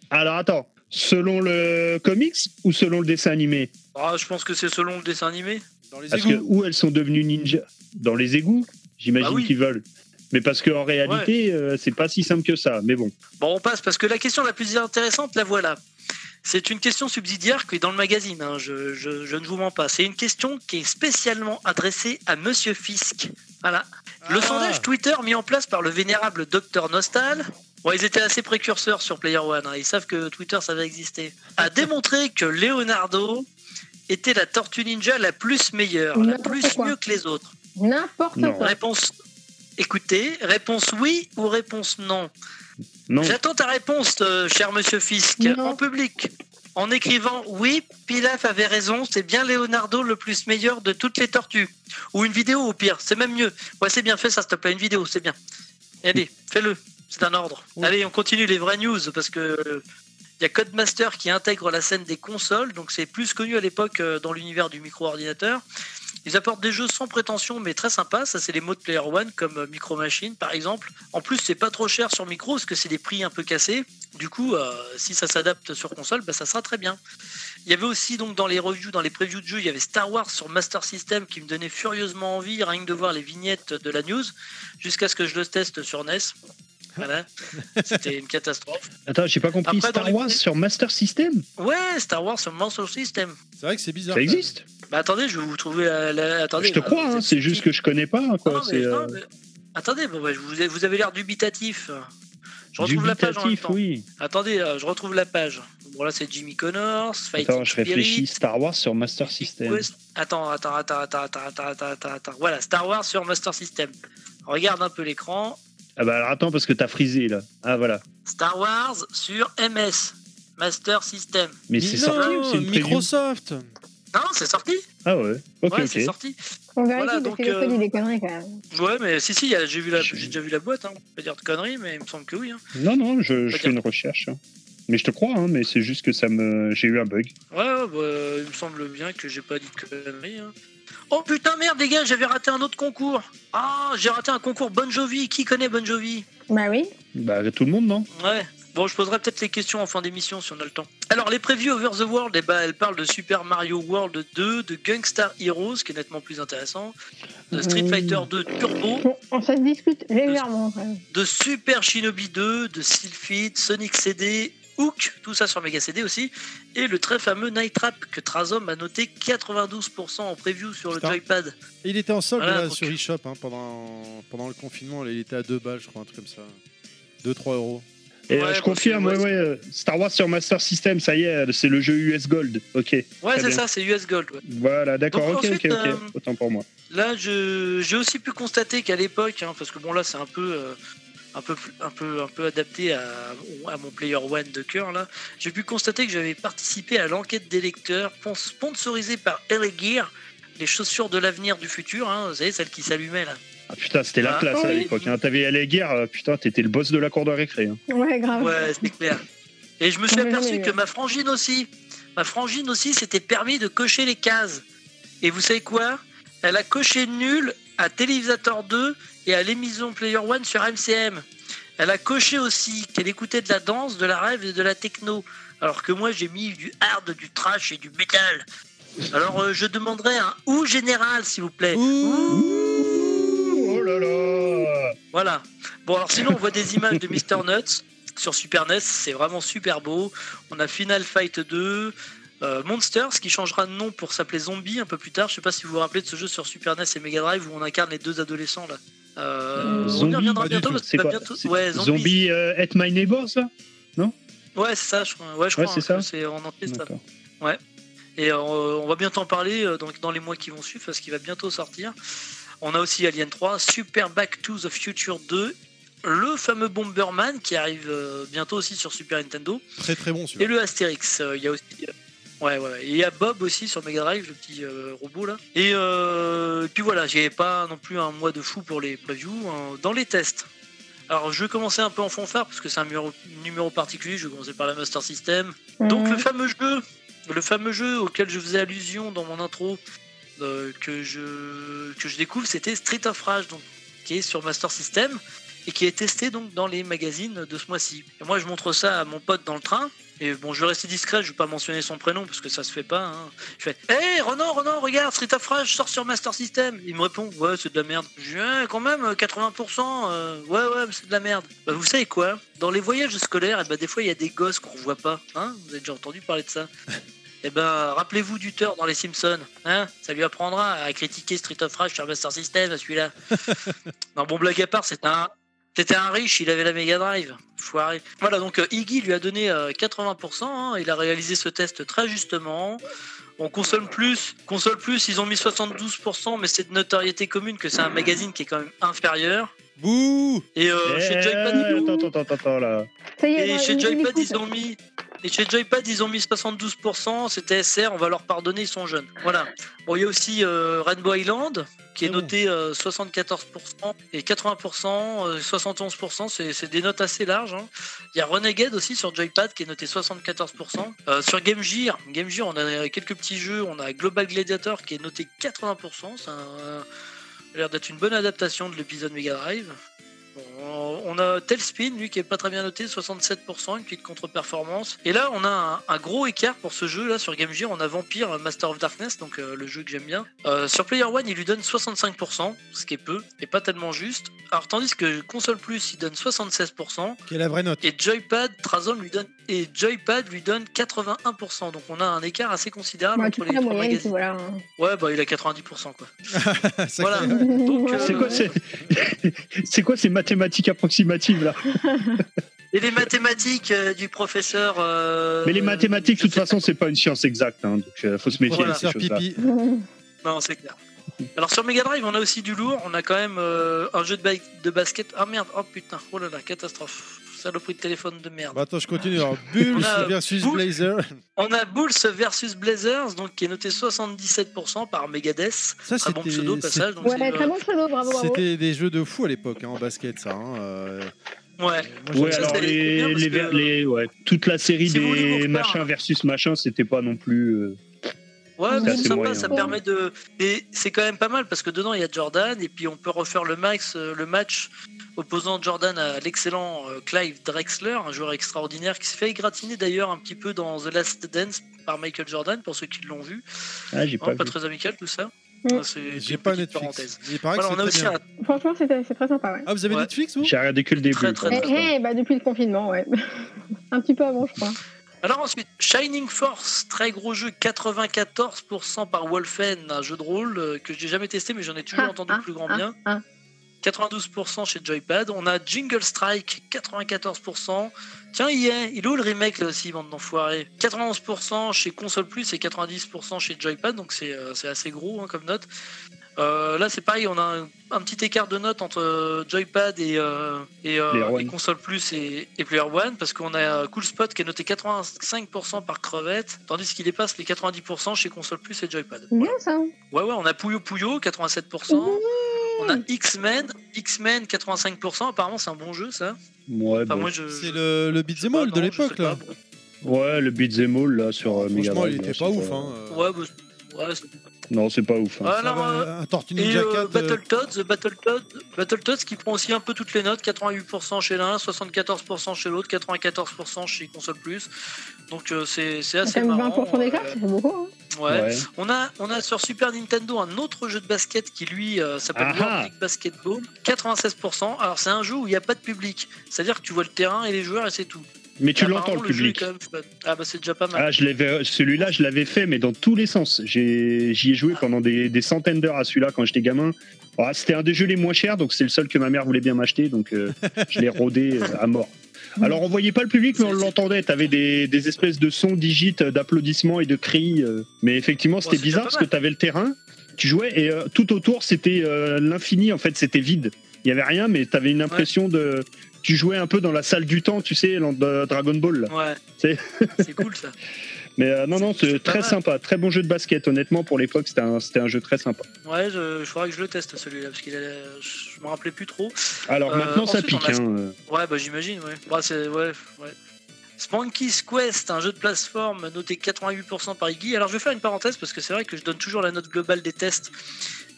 Alors attends, selon le comics ou selon le dessin animé? Ah, Je pense que c'est selon le dessin animé. Dans les Parce que égouts. où elles sont devenues ninja Dans les égouts J'imagine Bah oui. qu'ils veulent. Mais parce qu'en réalité, euh, c'est pas si simple que ça. Mais bon. Bon, on passe parce que la question la plus intéressante, la voilà. C'est une question subsidiaire qui est dans le magazine, hein, je, je- je ne vous mens pas. C'est une question qui est spécialement adressée à Monsieur Fisk. Voilà. Le Ah. sondage Twitter mis en place par le vénérable Dr Nostal, bon, ils étaient assez précurseurs sur Player One, hein, ils savent que Twitter ça va exister, a démontré que Leonardo était la tortue ninja la plus meilleure, la plus quoi. mieux que les autres. N'importe Non. quoi. Réponse écoutez, réponse oui ou réponse non? Non. J'attends ta réponse, euh, cher monsieur Fisk, Non. en public. En écrivant oui, Pilaf avait raison, c'est bien Leonardo le plus meilleur de toutes les tortues. Ou une vidéo au pire, c'est même mieux. Ouais, c'est bien fait ça, s'il te plaît, une vidéo, c'est bien. Et allez, fais-le, c'est un ordre. Oui. Allez, on continue les vraies news parce que il y a Codemaster qui intègre la scène des consoles, donc c'est plus connu à l'époque euh, dans l'univers du micro-ordinateur. Ils apportent des jeux sans prétention mais très sympas. Ça, c'est les modes Player One comme euh, Micro Machine par exemple. En plus, c'est pas trop cher sur micro parce que c'est des prix un peu cassés. Du coup, euh, si ça s'adapte sur console, bah, ça sera très bien. Il y avait aussi donc dans les reviews, dans les previews de jeux, il y avait Star Wars sur Master System qui me donnait furieusement envie, rien que de voir les vignettes de la news, jusqu'à ce que je le teste sur NES. Voilà. C'était une catastrophe. Attends, j'ai pas compris. Star Wars sur Master System Ouais, Star Wars sur Master System. C'est vrai que c'est bizarre. Ça existe Bah attendez, je vais vous trouver. La. Attendez, je te bah, crois, hein, c'est juste que je connais pas. Quoi. Euh, attendez, bah, vous, vous avez l'air dubitatif. Je retrouve dubitatif, la page. Oui. Attendez, euh, je retrouve la page. Bon, là, c'est Jimmy Connors. Attends, je réfléchis. Star Wars sur Master System. Attends, attends, attends, attends, attends, attends, attends, attends. Voilà, Star Wars sur Master System. Regarde un peu l'écran. Ah bah alors attends, parce que t'as frisé là. Ah voilà. Star Wars sur MS, Master System. Mais c'est sorti ou c'est une preview Microsoft. Non, c'est sorti. Ah ouais. Ok, ouais, c'est ok. sorti. On vérifie Voilà, donc, euh, des conneries quand même. Ouais, mais si, si, j'ai vu la, j'ai déjà vu la boîte. Hein. On peut pas dire de conneries, mais il me semble que oui. hein. Non, non, je, fais dire. une recherche. hein. Mais je te crois, hein, mais c'est juste que ça me, j'ai eu un bug. Ouais, ouais, bah, il me semble bien que j'ai pas dit de conneries. hein. Oh putain, merde, les gars, j'avais raté un autre concours. Ah, j'ai raté un concours Bon Jovi. Qui connaît Bon Jovi? Bah oui. Bah tout le monde, non? Ouais. Bon, je poserai peut-être les questions en fin d'émission si on a le temps. Alors, les previews Over the World, eh ben, elles parlent de Super Mario World 2, de Gangstar Heroes, qui est nettement plus intéressant, de Street. Fighter 2 Turbo, Bon, ça se discute légèrement. quand même. de Super Shinobi 2, de Sylphid, Sonic CD, Hook, tout ça sur Mega CD aussi, et le très fameux Night Trap que Trazom a noté 92% en preview sur le joypad. Et il était en solde Voilà, là, donc- sur eShop hein, pendant, pendant le confinement. il était à 2 balles, je crois, un truc comme ça. 2-3 euros. Et Ouais, euh, je confirme, c'est- ouais, ouais, ouais, euh, Star Wars sur Master System, ça y est, c'est le jeu US Gold. Ok. Ouais, c'est ça, c'est US Gold. ouais. Voilà, d'accord, Donc, ok, ensuite, ok, ok. euh, Autant pour moi. Là, je- j'ai aussi pu constater qu'à l'époque, hein, parce que bon là, c'est un peu, euh, un peu, un peu, un peu adapté à, à mon Player One de cœur là. J'ai pu constater que j'avais participé à l'enquête des lecteurs, pon- sponsorisée par LA Gear, les chaussures de l'avenir du futur. Hein, vous savez, celles qui s'allumaient là. Ah putain, c'était la Ah, classe à l'époque. Hein. T'avais la guerre, euh, putain, t'étais le boss de la cour de récré. hein. Ouais, grave. Ouais, c'est clair. Et je me suis aperçu que ma frangine aussi, ma frangine aussi, s'était permis de cocher les cases. Et vous savez quoi? Elle a coché nul à Télévisateur 2 et à l'émission Player One sur MCM. Elle a coché aussi qu'elle écoutait de la danse, de la rêve et de la techno. Alors que moi, j'ai mis du hard, du trash et du métal. Alors, euh, je demanderais un ou général, s'il vous plaît. Oh là là Voilà. Bon, alors sinon, on voit des images de Mr. Nuts sur Super NES. C'est vraiment super beau. On a Final Fight 2. euh, Monsters qui changera de nom pour s'appeler Zombie un peu plus tard. Je sais pas si vous vous rappelez de ce jeu sur Super NES et Mega Drive où on incarne les deux adolescents là. Euh, on y Zombie, reviendra bientôt parce que bientôt. Ouais, Zombie. Zombie euh, At My Neighbor, ça Ouais, c'est ça. Je crois. Ouais, je Ouais, crois. c'est hein, ça. C'est en entier ça. D'accord. Et euh, on va bientôt en parler euh, donc, dans les mois qui vont suivre parce qu'il va bientôt sortir. On a aussi Alien 3, Super Back to the Future 2, le fameux Bomberman qui arrive euh, bientôt aussi sur Super Nintendo, Très très bon et celui-là. le Astérix. Euh, Il y a aussi. Ouais, ouais. Et il y a Bob aussi sur Mega Drive, le petit euh, robot là. Et euh, puis voilà, j'ai pas non plus un mois de fou pour les previews. hein. Dans les tests, alors je vais commencer un peu en fanfare parce que c'est un numéro, numéro particulier. Je vais commencer par la Master System. Donc Mhm. le fameux jeu, le fameux jeu auquel je faisais allusion dans mon intro, euh, que je que je découvre, c'était Street of Rage, donc qui est sur Master System et qui est testé donc dans les magazines de ce mois-ci. Et moi, je montre ça à mon pote dans le train. Et bon, je vais rester discret, je vais pas mentionner son prénom parce que ça se fait pas. hein. Je fais Hé Renan, Renan, regarde, Street of Rage sort sur Master System. Il me répond Ouais, c'est de la merde. Je dis Ouais, quand même, 80%. euh, ouais, ouais, c'est de la merde. Bah, vous savez quoi? Dans les voyages scolaires, eh ben, des fois, il y a des gosses qu'on voit pas. Hein vous avez déjà entendu parler de ça? <laughs> Eh ben, rappelez-vous du Thor dans les Simpsons. Hein ça lui apprendra à critiquer Street of Rage sur Master System, celui-là. <laughs> non, bon, blague à part, c'est un. C'était un riche, il avait la Mega Drive. Foiré. Voilà, donc euh, Iggy lui a donné euh, 80%. hein, il a réalisé ce test très justement. On console plus, console plus, ils ont mis 72%, mais c'est de notoriété commune que c'est un magazine qui est quand même inférieur. Bouh Et euh, Eh, chez Joypad, ont- Attends, attends, attends, attends, là. Ça y est, et non, chez il- il Joypad, écoute. ils ont mis. Et chez Joypad, ils ont mis 72%, c'était SR, on va leur pardonner, ils sont jeunes. Voilà. Bon, il y a aussi euh, Rainbow Island, qui est Ah noté euh, 74%, et 80%, euh, 71%, c'est c'est des notes assez larges. hein. Il y a Renegade aussi sur Joypad, qui est noté 74%. Euh, sur Game Gear, Game Gear, on a quelques petits jeux, on a Global Gladiator, qui est noté 80%, ça a l'air d'être une bonne adaptation de l'épisode Mega Drive. On a Tailspin, lui qui est pas très bien noté, 67%, une petite contre-performance. Et là, on a un, un gros écart pour ce jeu là sur Game Gear. On a Vampire Master of Darkness, donc euh, le jeu que j'aime bien. Euh, sur Player One, il lui donne 65%, ce qui est peu et pas tellement juste. Alors tandis que Console Plus, il donne 76%. Quelle est la vraie note Et Joypad, Trazom lui donne et Joypad lui donne 81%. Donc on a un écart assez considérable Ouais, entre les trois magazines. voilà. Ouais, bah il a 90% quoi. Ça <laughs> Voilà. crée- Donc, euh, C'est quoi, ces... <laughs> c'est quoi ces mathématiques approximatives là <laughs> Et les mathématiques euh, du professeur. euh, Mais les mathématiques, de toute façon, c'est pas une science exacte, hein, donc euh, faut se méfier Voilà. de ces choses-là. Pipi. Non, c'est clair. Alors sur Mega Drive, on a aussi du lourd. On a quand même euh, un jeu de, ba- de basket. Ah merde, oh putain, oh là là, catastrophe. Saloperie de téléphone de merde. Bah, attends, je continue. Alors, <laughs> Bulls On a versus Bull- Blazer. On a Bulls versus Blazers, donc qui est noté 77% par Megadeth. Ça, Très bon c'était- pseudo au passage. Donc Ouais, très euh, bon pseudo, bravo. C'était des jeux de fou à l'époque hein, en basket, ça. hein, euh, Ouais. moi, Ouais, alors les, les, que- les- ouais, toute la série Si des machins versus machins, c'était pas non plus. euh, Ouais, C'est mais c'est sympa, moyen. ça permet de. Et c'est quand même pas mal parce que dedans il y a Jordan et puis on peut refaire le max, euh, le match opposant Jordan à l'excellent euh, Clive Drexler, un joueur extraordinaire qui s'est fait égratigner d'ailleurs un petit peu dans The Last Dance par Michael Jordan pour ceux qui l'ont vu. Ah, j'ai pas pas vu. très amical tout ça. Mm. Ah, J'ai pas Netflix. parenthèse. Il paraît Voilà, que on a c'est aussi très bien. un. Franchement, c'était- c'est très sympa, ouais. Ah, vous avez Ouais. Netflix, vous? J'ai regardé que le début. Très, très, bah, depuis le confinement, ouais. <laughs> Un petit peu avant, je crois. Alors ensuite, Shining Force, très gros jeu, 94% par Wolfen, un jeu de rôle euh, que j'ai jamais testé mais j'en ai toujours Ah, entendu ah, plus grand ah, bien. Ah. 92% chez Joypad. On a Jingle Strike, 94%. Tiens, il y est. Il est où le remake là aussi, bande d'enfoirés? 91% chez Console Plus et 90% chez Joypad, donc c'est euh, c'est assez gros hein, comme note. Euh, là, c'est pareil, on a un, un petit écart de notes entre euh, Joypad et, euh, et, euh, Console Plus et, et Player One, parce qu'on a Cool Spot qui est noté 85% par crevette, tandis qu'il dépasse les 90% chez Console Plus et Joypad. Bien ça. Ouais, ouais, on a Puyo Puyo, 87%. On a X-Men, X-Men 85%. Apparemment, c'est un bon jeu, ça. Ouais, Enfin, bon. moi, je. C'est le, le beat'em all de l'époque, là. Ouais, le beat'em all là sur euh, Mega Franchement, il était là, pas ouf. Hein. euh. Ouais, bah, ouais, Non, c'est pas ouf. hein. Ça Alors, euh, un Tortue et Ninja euh, 4. euh, Battletoads, Battletoads, Battletoads qui prend aussi un peu toutes les notes, 88% chez l'un, 74% chez l'autre, 94% chez Console Plus. Donc euh, c'est c'est assez marrant. 20% d'écart, euh, fait beaucoup. Hein. ouais. Ouais. On a, on a sur Super Nintendo un autre jeu de basket qui lui euh, s'appelle World. League Basketball, 96%. Alors c'est un jeu où il n'y a pas de public, c'est-à-dire que tu vois le terrain et les joueurs et c'est tout. Mais tu l'entends le public. même. Ah bah c'est déjà pas mal. Ah, je l'avais, celui-là, je l'avais fait, mais dans tous les sens. J'ai, j'y ai joué pendant des, des centaines d'heures à celui-là quand j'étais gamin. Ah, c'était un des jeux les moins chers, donc c'est le seul que ma mère voulait bien m'acheter, donc euh, je l'ai rodé euh, à mort. Alors on voyait pas le public, mais on l'entendait. T'avais des, des espèces de sons digits, euh, d'applaudissements et de cris. euh. Mais effectivement, c'était bizarre parce que t'avais le terrain, tu jouais et euh, tout autour c'était euh, l'infini. En fait, c'était vide. Il y avait rien, mais t'avais une impression de. Tu jouais un peu dans la salle du temps, tu sais, dans Dragon Ball. là. Ouais. C'est cool ça. <laughs> Mais euh, non, non, C'est- très sympa. Très bon jeu de basket. Honnêtement, pour l'époque, c'était un, c'était un jeu très sympa. Ouais, je, je faudra que je le teste celui-là parce qu'il a, je me rappelais plus trop. Alors Euh, maintenant, ça pique. a- hein, euh. Ouais, bah j'imagine, ouais. Bah, c'est, ouais, ouais. Spanky's Quest, un jeu de plateforme noté 88% par Iggy. Alors je vais faire une parenthèse parce que c'est vrai que je donne toujours la note globale des tests.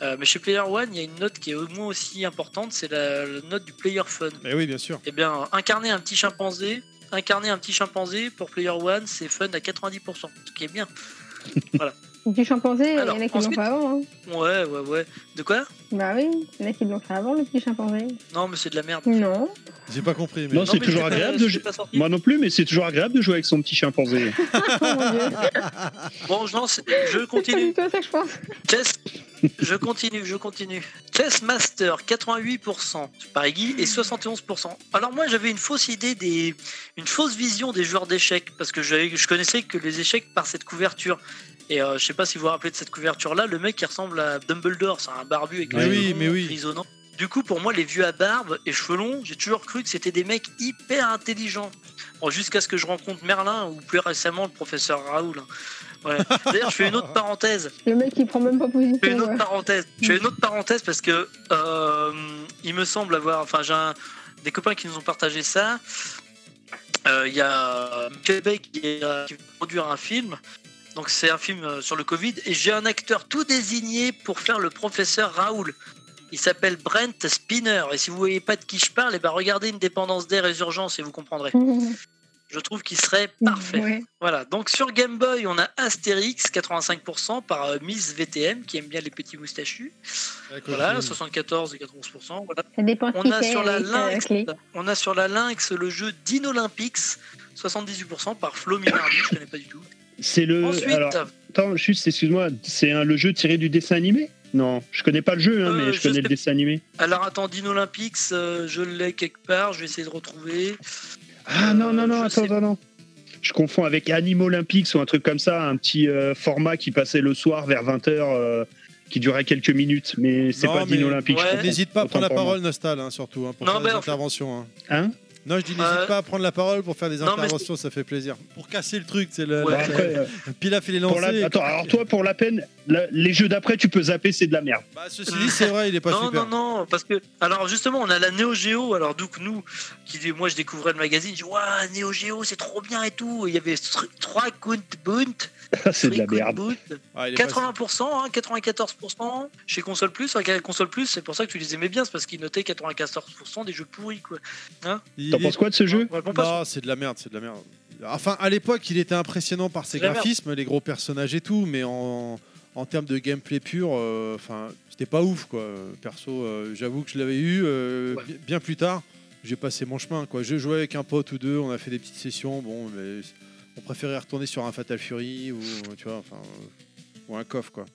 Euh, mais chez Player One, il y a une note qui est au moins aussi importante, c'est la, la note du Player Fun. Mais oui, bien sûr. Eh bien, incarner un petit chimpanzé, incarner un petit chimpanzé pour Player One, c'est fun à 90%, ce qui est bien. <laughs> Le petit chimpanzé, il y en a qui l'ont fait avant. Hein. Ouais, ouais, ouais. De quoi? Bah oui, il y en a qui l'ont fait avant, le petit chimpanzé. Non, mais c'est de la merde. Non. J'ai pas compris. Mais... Non, c'est toujours c'est pas- agréable de c'est jouer. Moi non plus, mais c'est toujours agréable de jouer avec son petit chimpanzé. <laughs> <laughs> oh mon dieu. Bon, je, lance- je C'est continue. du tout à ça que je pense. Chess, je continue, je continue. Chess Master, 88% par Iggy et 71%. Alors moi, j'avais une fausse idée des, une fausse vision des joueurs d'échecs parce que je connaissais que les échecs par cette couverture. Et euh, je sais pas si vous vous rappelez de cette couverture-là, le mec qui ressemble à Dumbledore, c'est un barbu avec Mais les oui, mais oui. Du coup, pour moi, les vieux à barbe et cheveux longs, j'ai toujours cru que c'était des mecs hyper intelligents. Bon, Jusqu'à ce que je rencontre Merlin ou plus récemment le professeur Raoul. Ouais. D'ailleurs, je fais une autre parenthèse. Le mec qui prend même pas Je fais une position. autre ouais. parenthèse. Je fais une autre parenthèse parce que euh, il me semble avoir, enfin j'ai des copains qui nous ont partagé ça. Euh, Il y a Québec qui, euh, qui va produire un film. Donc c'est un film sur le Covid et j'ai un acteur tout désigné pour faire le professeur Raoul. Il s'appelle Brent Spinner et si vous voyez pas de qui je parle, eh ben regardez une dépendance d'air et urgence et vous comprendrez. <laughs> Je trouve qu'il serait parfait. Ouais. Voilà, donc sur Game Boy, on a Astérix, 85% par euh, Miss VTM, qui aime bien les petits moustachus. Voilà, 74 et 91%. Voilà. Ça dépend On qui a sur la euh, Lynx, on a sur la Lynx le jeu Dino Olympics, 78% par Flo Minardi, je connais pas du tout. C'est le. Ensuite, Alors, attends, juste, excuse-moi, c'est un- le jeu tiré du dessin animé? Non, je connais pas le jeu, hein, Euh, mais je je connais sais- le dessin animé. alors attends, Dino Olympics, euh, je l'ai quelque part, je vais essayer de retrouver. Ah non, non, non, je attends, sais- non, non. Je confonds avec Anime Olympics ou un truc comme ça, un petit euh, format qui passait le soir vers 20h, qui durait quelques minutes, mais c'est Non, pas mais- Dino Olympics. je ouais. confonds. N'hésite pas à prendre la parole, Nostal, hein, surtout, hein, pour Non, faire des fait- hein? Hein Non, je dis n'hésite Euh, pas à prendre la parole pour faire des non, interventions, ça fait plaisir. Pour casser le truc, c'est le. Ouais. Pilaf, il est lancé. la- Attends, alors toi, pour la peine, la- les jeux d'après, tu peux zapper, c'est de la merde. Bah, ceci dit, c'est vrai, il est pas non, super. non, non, parce que, alors justement, on a la Neo Geo. Alors, donc, nous, qui, moi, je découvrais le magazine, je dis, waouh, Neo Geo, c'est trop bien et tout. Il y avait trois count bunt. <laughs> c'est de la merde. Ah, il est pas- 80%, hein, 94% chez Console Plus. Enfin, Console Plus, c'est pour ça que tu les aimais bien, c'est parce qu'ils notaient 94% des jeux pourris, quoi. il T'en penses quoi de ce jeu Non, c'est de la merde, c'est de la merde. Enfin, à l'époque, il était impressionnant par ses graphismes, les gros personnages et tout, mais en, en termes de gameplay pur, euh, enfin, c'était pas ouf, quoi. Perso, euh, j'avoue que je l'avais eu euh, Ouais. bi- bien plus tard. J'ai passé mon chemin, quoi. Je jouais avec un pote ou deux, on a fait des petites sessions, bon, mais on préférait retourner sur un Fatal Fury ou, tu vois, enfin, euh, ou un coffre, quoi.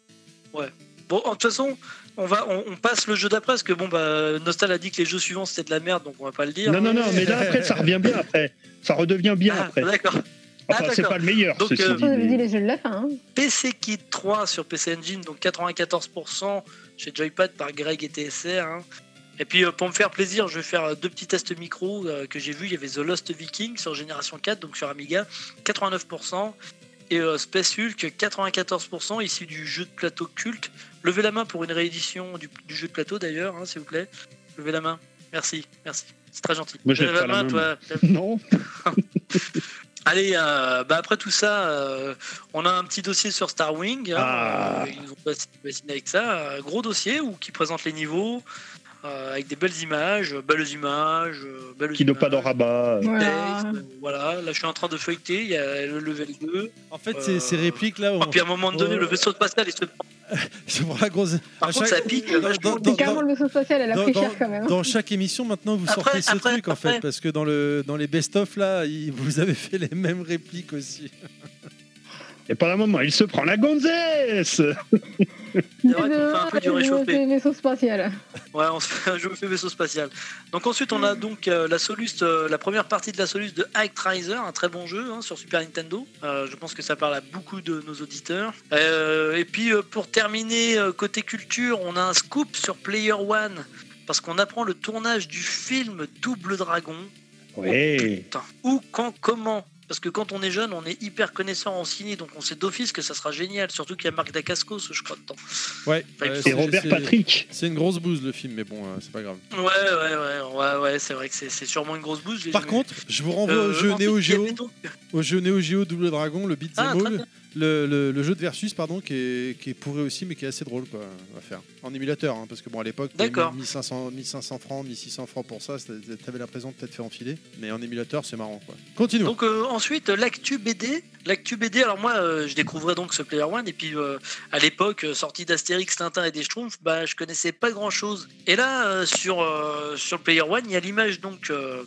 Bon, de toute façon, on, va, on, on passe le jeu d'après, parce que bon, bah, Nostal a dit que les jeux suivants c'était de la merde, donc on va pas le dire. Non, non, non, mais là, après, ça revient bien après. Ça redevient bien Ah, après. D'accord. Enfin, ah, c'est pas le meilleur, Donc, ceci euh, dit. Mais- les jeux de la fin. Hein. PC Kit 3 sur PC Engine, donc 94% chez Joypad par Greg et TSR. hein. Et puis euh, pour me faire plaisir, je vais faire euh, deux petits tests micro euh, que j'ai vu. Il y avait The Lost Viking sur Génération 4, donc sur Amiga, 89%. Et euh, Space Hulk, 94%, issu du jeu de plateau culte. Levez la main pour une réédition du, du jeu de plateau d'ailleurs, hein, s'il vous plaît. Levez la main. Merci, merci. C'est très gentil. Moi, pas la main, toi. <laughs> Non <laughs> Allez, euh, bah après tout ça, euh, on a un petit dossier sur Starwing. hein, Ah. ils nous ont bassiné avec ça. Un gros dossier où, qui présente les niveaux euh, avec des belles images, belles images, euh, belles Qui n'a pas de images, rabat. texte, Voilà. euh, voilà, là je suis en train de feuilleter, il y a le level 2. En fait, Euh, ces, répliques là, on... Et puis à un moment donné, on- le vaisseau spatial, il se <laughs> c'est pour la grosse. Par à contre, chaque- ça pique. dans- dans- carrément le vaisseau spatial, elle a dans- pris dans- cher quand même. Dans chaque émission, maintenant, vous Après, sortez ce après, truc en fait, parce que dans, le, dans les best-of, là, vous avez fait les mêmes répliques aussi. <laughs> Et pendant un moment, il se prend la gonzesse C'est vrai qu'on fait un peu du réchauffé. C'est vaisseau spatial. Ouais, on se fait un jeu fait vaisseau spatial. Donc ensuite, on a donc euh, la Solus, euh, la première partie de la Solus de Actraiser, un très bon jeu hein, sur Super Nintendo. Euh, je pense que ça parle à beaucoup de nos auditeurs. Euh, et puis euh, pour terminer euh, côté culture, on a un scoop sur Player One parce qu'on apprend le tournage du film Double Dragon. Ouais. Putain. Où, quand, comment parce que quand on est jeune, on est hyper connaissant en ciné, donc on sait d'office que ça sera génial. Surtout qu'il y a Marc Dacascos, je crois, dedans. Ouais, c'est Et Robert Patrick. C'est une grosse bouse le film, mais bon, euh, c'est pas grave. Ouais, ouais, ouais, ouais, ouais, c'est vrai que c'est sûrement une grosse bouse. Par jamais contre, je vous renvoie Euh, au jeu Neo Geo, au jeu Neo Geo Double Dragon, le Beat Ah, Le, le- le jeu de versus pardon, qui est, qui est pourri aussi, mais qui est assez drôle quoi, à faire. En émulateur, hein, parce que bon à l'époque, t'avais D'accord. 1500, 1500 francs, 1600 francs pour ça, t'avais l'impression de t'être fait enfiler, mais en émulateur c'est marrant quoi. Continue. Donc euh, ensuite l'actu BD, l'actu BD. Alors moi, euh, je découvrais donc ce Player One et puis euh, à l'époque, euh, sortie d'Astérix, Tintin et des Schtroumpfs, bah je connaissais pas grand chose. Et là, euh, sur euh, sur le Player One, il y a l'image donc, euh,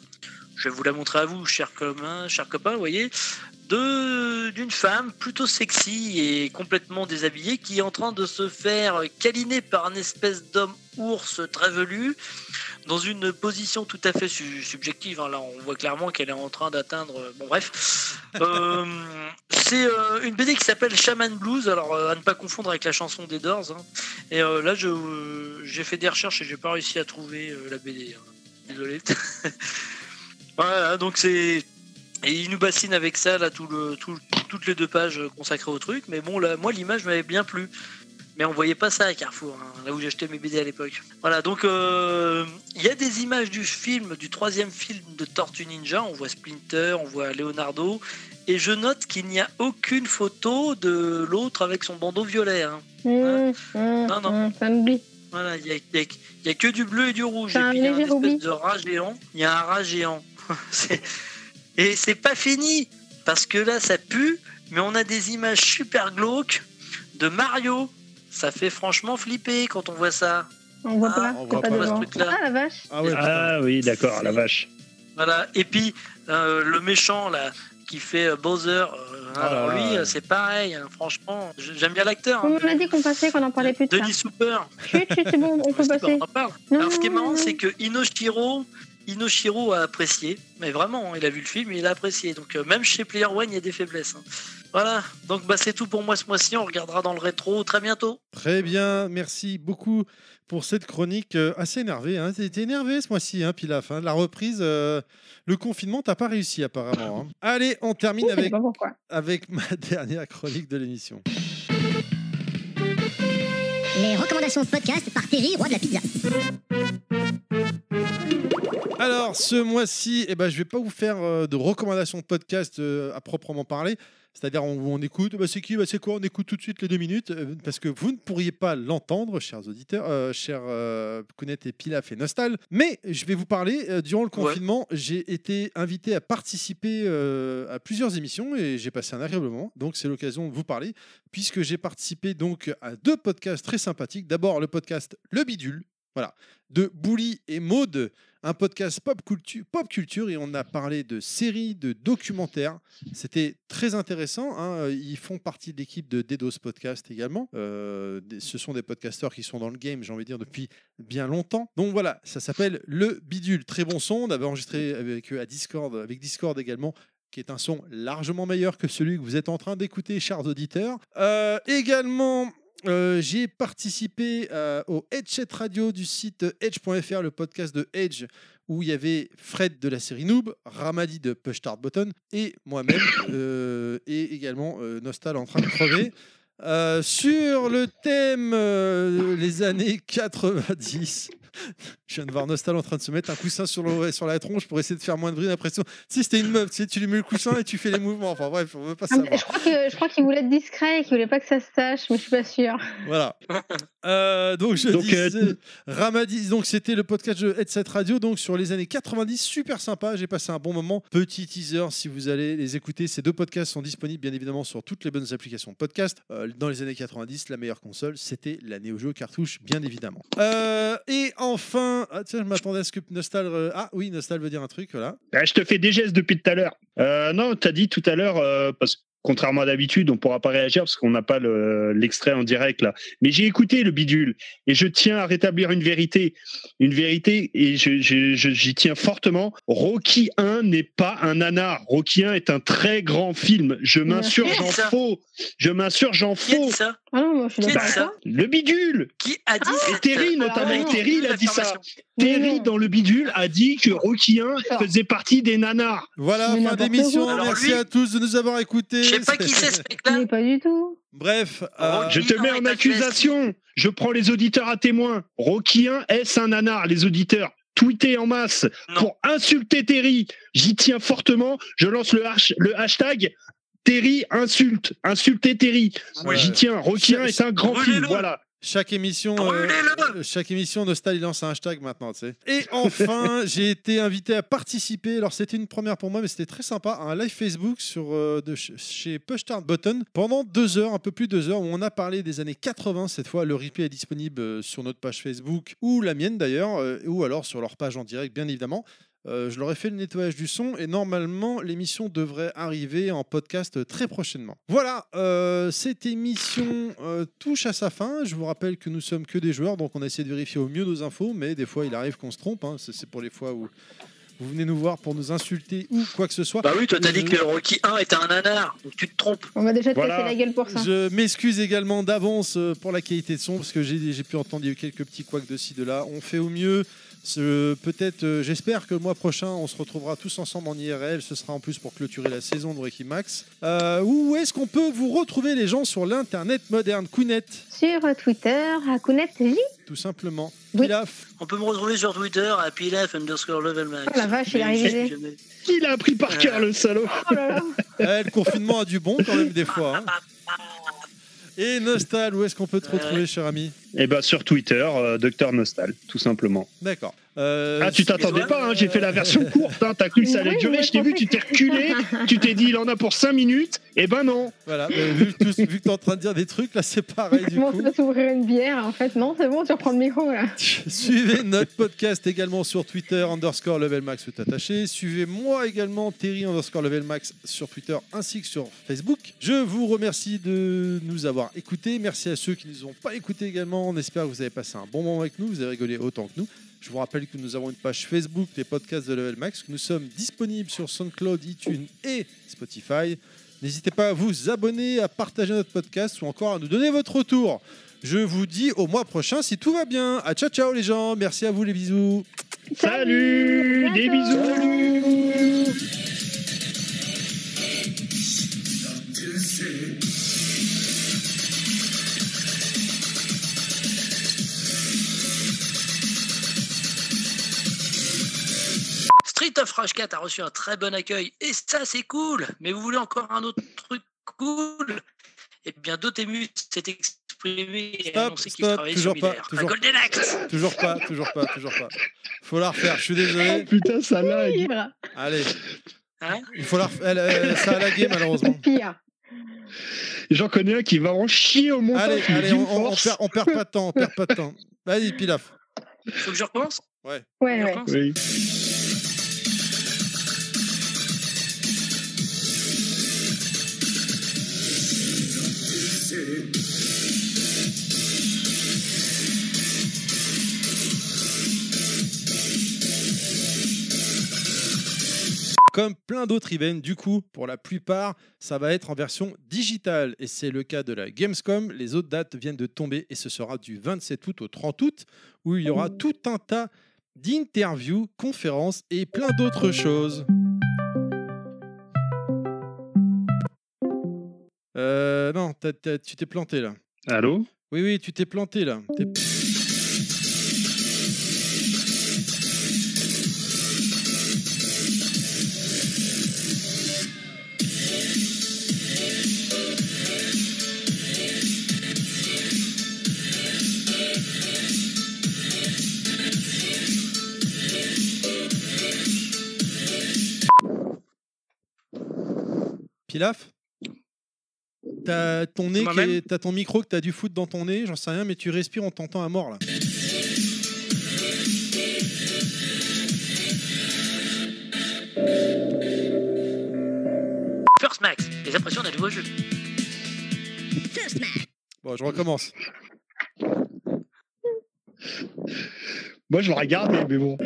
je vais vous la montrer à vous, chers copains, chers copains, vous voyez, d'une femme plutôt sexy et complètement déshabillée qui est en train de se faire câliner par une espèce d'homme ours très velu dans une position tout à fait su- subjective. hein. Là, on voit clairement qu'elle est en train d'atteindre. euh, Bon, bref. Euh, <laughs> c'est euh, une BD qui s'appelle Shaman Blues. Alors, à ne pas confondre avec la chanson des Doors. hein. Et là, j'ai fait des recherches et j'ai pas réussi à trouver la BD. hein. Désolé. <laughs> voilà, donc c'est. Et il nous bassine avec ça, là, tout le, tout- toutes les deux pages consacrées au truc. Mais bon, là, moi, l'image m'avait bien plu. Mais on voyait pas ça à Carrefour, hein, là où j'achetais mes BD à l'époque. Voilà, donc euh, il y a des images du film, du troisième film de Tortue Ninja. On voit Splinter, on voit Leonardo. Et je note qu'il n'y a aucune photo de l'autre avec son bandeau violet. hein. Mmh, mmh, Non, non. mmh. Voilà, il n'y a, y a- que du bleu et du rouge. Et puis il y a un espèce de rat géant. Il y a un rat géant. <laughs> C'est- et c'est pas fini, parce que là, ça pue, mais on a des images super glauques de Mario. Ça fait franchement flipper quand on voit ça. On voit Ah, pas, on voit pas pas ce devant. truc-là. Ah la vache. Ah. Ah oui, d'accord, la vache. Voilà. Et puis, euh, le méchant, là, qui fait euh, Bowser, euh, Ah alors lui, c'est pareil, hein, franchement. J'aime bien l'acteur. On hein. m'a dit qu'on passait, qu'on en parlait plus de ça. Denis Souper. Chut, chut, c'est bon, on <laughs> peut passer. on en parle. Non, Alors, ce qui est marrant, c'est que Inoshiro, Inoshiro a apprécié, mais vraiment, hein, il a vu le film et il a apprécié. Donc, euh, même chez Player One, il y a des faiblesses. hein. Voilà, donc bah, c'est tout pour moi ce mois-ci. On regardera dans le rétro très bientôt. Très bien, merci beaucoup pour cette chronique euh, assez énervée. Hein. T'étais énervé ce mois-ci, hein, Pilaf. hein. La reprise, euh, le confinement, t'as pas réussi apparemment. hein. <laughs> Allez, on termine avec <laughs> ma dernière chronique de l'émission. Les recommandations de podcast par Terry, roi de la pizza. Alors, ce mois-ci, eh ben, je vais pas vous faire euh, de recommandations de podcast euh, à proprement parler. C'est-à-dire, on, on écoute, bah, c'est qui, bah, c'est quoi, on écoute tout de suite les deux minutes, euh, parce que vous ne pourriez pas l'entendre, chers auditeurs, euh, chers euh, Kounet et Pilaf et Nostal. Mais je vais vous parler, euh, durant le confinement, j'ai été invité à participer à plusieurs émissions et j'ai passé un agréable moment. Donc, c'est l'occasion de vous parler, puisque j'ai participé donc à deux podcasts très sympathiques. D'abord, le podcast Le Bidule, voilà, de Bouli et Maude, un podcast pop culture, pop culture et on a parlé de séries, de documentaires. C'était très intéressant. hein. Ils font partie de l'équipe de Dedos Podcast également. Euh, ce sont des podcasteurs qui sont dans le game, j'ai envie de dire, depuis bien longtemps. Donc voilà, ça s'appelle Le Bidule. Très bon son. On avait enregistré avec eux à Discord, avec Discord également qui est un son largement meilleur que celui que vous êtes en train d'écouter, chers auditeurs. Euh, également, euh, j'ai participé euh, au Headset Radio du site edge.fr, le podcast de Edge, où il y avait Fred de la série Noob, Ramadi de Push Start Button et moi-même, <coughs> euh, et également Nostal en train de crever. Euh, sur le thème euh, les années 90. Je viens de voir Nostal en train de se mettre un coussin sur, le, sur la tronche pour essayer de faire moins de bruit. L'impression, si c'était une meuf, tu, sais, tu lui mets le coussin et tu fais les mouvements. Enfin bref, on veut pas Ah, savoir. je crois que- je crois qu'il voulait être discret et qu'il voulait pas que ça se sache, mais je suis pas sûre. Voilà. Euh, donc je Donc, disais, euh, Ramadi, donc c'était le podcast de Headset Radio, donc sur les années 90, super sympa. J'ai passé un bon moment. Petit teaser, si vous allez les écouter, ces deux podcasts sont disponibles bien évidemment sur toutes les bonnes applications de podcast. Euh, dans les années 90, la meilleure console, c'était la Neo Geo cartouche, bien évidemment. Euh, et enfin, ah, tiens, je m'attendais à ce que Nostal, euh, ah oui, Nostal veut dire un truc, voilà. Ah, je te fais des gestes depuis tout à l'heure. Euh, non, tu as dit tout à l'heure, euh, parce que contrairement à d'habitude, on pourra pas réagir parce qu'on n'a pas le- l'extrait en direct là. Mais j'ai écouté le bidule et je tiens à rétablir une vérité. Une vérité et je- je- je- j'y tiens fortement. Rocky 1 n'est pas un nanar. Rocky 1 est un très grand film. Je m'insurge, j'en faux. Je m'insurge, a faux. Ah non, moi je suis Qui a d'accord dit avec ça toi. Le bidule Qui a dit Ah, ça Et Terry, notamment, alors, Terry, il a dit ça. Terry, dans le bidule, a dit que Rocky 1 D'accord. faisait partie des nanars. Voilà, Mais fin d'émission. Merci lui- à tous de nous avoir écoutés. Je sais pas qui c'est ce mec-là. Pas du tout. Bref, euh, Rocky Je te mets est en accusation. Je prends les auditeurs à témoin. Rocky 1, est-ce un nanar, les auditeurs Tweetez en masse Non. pour insulter Terry. J'y tiens fortement. Je lance le, hash- le hashtag Terry insulte. Insultez Terry. Oui. J'y tiens. Rocky 1 est un grand film. Voilà. Chaque émission, euh, chaque émission, Nostal il lance un hashtag maintenant, tu sais. Et enfin, <laughs> j'ai été invité à participer. Alors c'était une première pour moi, mais c'était très sympa, à un live Facebook sur euh, de ch- chez Push Start Button pendant deux heures, un peu plus de deux heures, où on a parlé des années 80 cette fois. Le replay est disponible euh, sur notre page Facebook ou la mienne d'ailleurs, euh, ou alors sur leur page en direct, bien évidemment. Euh, je leur ai fait le nettoyage du son et normalement l'émission devrait arriver en podcast très prochainement. Voilà, euh, cette émission euh, touche à sa fin. Je vous rappelle que nous sommes que des joueurs, donc on a essayé de vérifier au mieux nos infos, mais des fois il arrive qu'on se trompe. hein. C'est pour les fois où vous venez nous voir pour nous insulter ou quoi que ce soit. Bah oui, toi t'as dit que Rocky 1 était un nanar, donc tu te trompes. On va déjà te Voilà. casser la gueule pour ça. Je m'excuse également d'avance pour la qualité de son parce que j'ai pu entendre quelques petits couacs de ci de là. On fait au mieux. Peut-être, euh, j'espère que le mois prochain, on se retrouvera tous ensemble en IRL. Ce sera en plus pour clôturer la saison de Breaking Max. Euh, où est-ce qu'on peut vous retrouver les gens sur l'internet moderne? Kounet, Sur Twitter, à Kounet J. tout simplement. Oui. Pilaf, On peut me retrouver sur Twitter à pilaf underscore level max. Oh la vache, il est arrivé. Il a appris par cœur le salaud. Oh là là. <laughs> eh, le confinement a du bon quand même des fois. hein. Et Nostal, où est-ce qu'on peut te retrouver, cher ami? Et ben sur Twitter, euh, Docteur Nostal, tout simplement. D'accord. Euh, Ah, tu t'attendais pas, hein, j'ai fait la version <laughs> courte, hein, t'as cru que ça allait durer, je t'ai vu, tu t'es reculé, tu t'es dit il en a pour 5 minutes, et ben non. Voilà, vu, que tous- vu que tu es en train de dire des trucs, là c'est pareil du Comment coup. s'ouvrir une bière En fait, non, c'est bon, tu reprends le micro là. <laughs> Suivez notre podcast également sur Twitter, underscore level max tout attaché. Suivez-moi également, Terry underscore level max sur Twitter ainsi que sur Facebook. Je vous remercie de nous avoir écoutés. Merci à ceux qui ne nous ont pas écoutés également. On espère que vous avez passé un bon moment avec nous, vous avez rigolé autant que nous. Je vous rappelle que nous avons une page Facebook des podcasts de Level Max, que nous sommes disponibles sur SoundCloud, iTunes et Spotify. N'hésitez pas à vous abonner, à partager notre podcast ou encore à nous donner votre retour. Je vous dis au mois prochain si tout va bien. À ciao ciao les gens. Merci à vous les bisous. Salut, À des bisous. Street of Rage 4 a reçu un très bon accueil et ça c'est cool. Mais vous voulez encore un autre truc cool? Eh bien Dotemu s'est exprimé et Stop, a annoncé qu'il stop, travaillait toujours sur pas, Miller. toujours- Golden Axe Toujours pas, toujours pas, toujours pas. Faut la refaire. Je suis désolé. Putain, ça lag. Allez, Hein? Il faut la refaire. Elle, euh, ça a lagué <laughs> malheureusement. Pire. J'en connais un qui va en chier au montage. Allez, allez, on, on- on force. perd, on perd pas de temps, on perd pas de temps. Vas-y, Pilaf. Faut que je recommence? Ouais, Je ouais. recommence? Comme plein d'autres events, du coup, pour la plupart, ça va être en version digitale. Et c'est le cas de la Gamescom. Les autres dates viennent de tomber et ce sera du 27 août au 30 août, où il y aura tout un tas d'interviews, conférences et plein d'autres choses. Euh, non, t'as- t'as- tu t'es planté là. Allô? Oui, oui, tu t'es planté là. T'es- Pilaf? T'as ton nez, est- ton micro que t'as du foot dans ton nez, j'en sais rien, mais tu respires, on t'entend à mort là. First Max, les impressions d'un nouveau jeu. First man. Bon, je recommence. Moi, je le regardais, mais bon.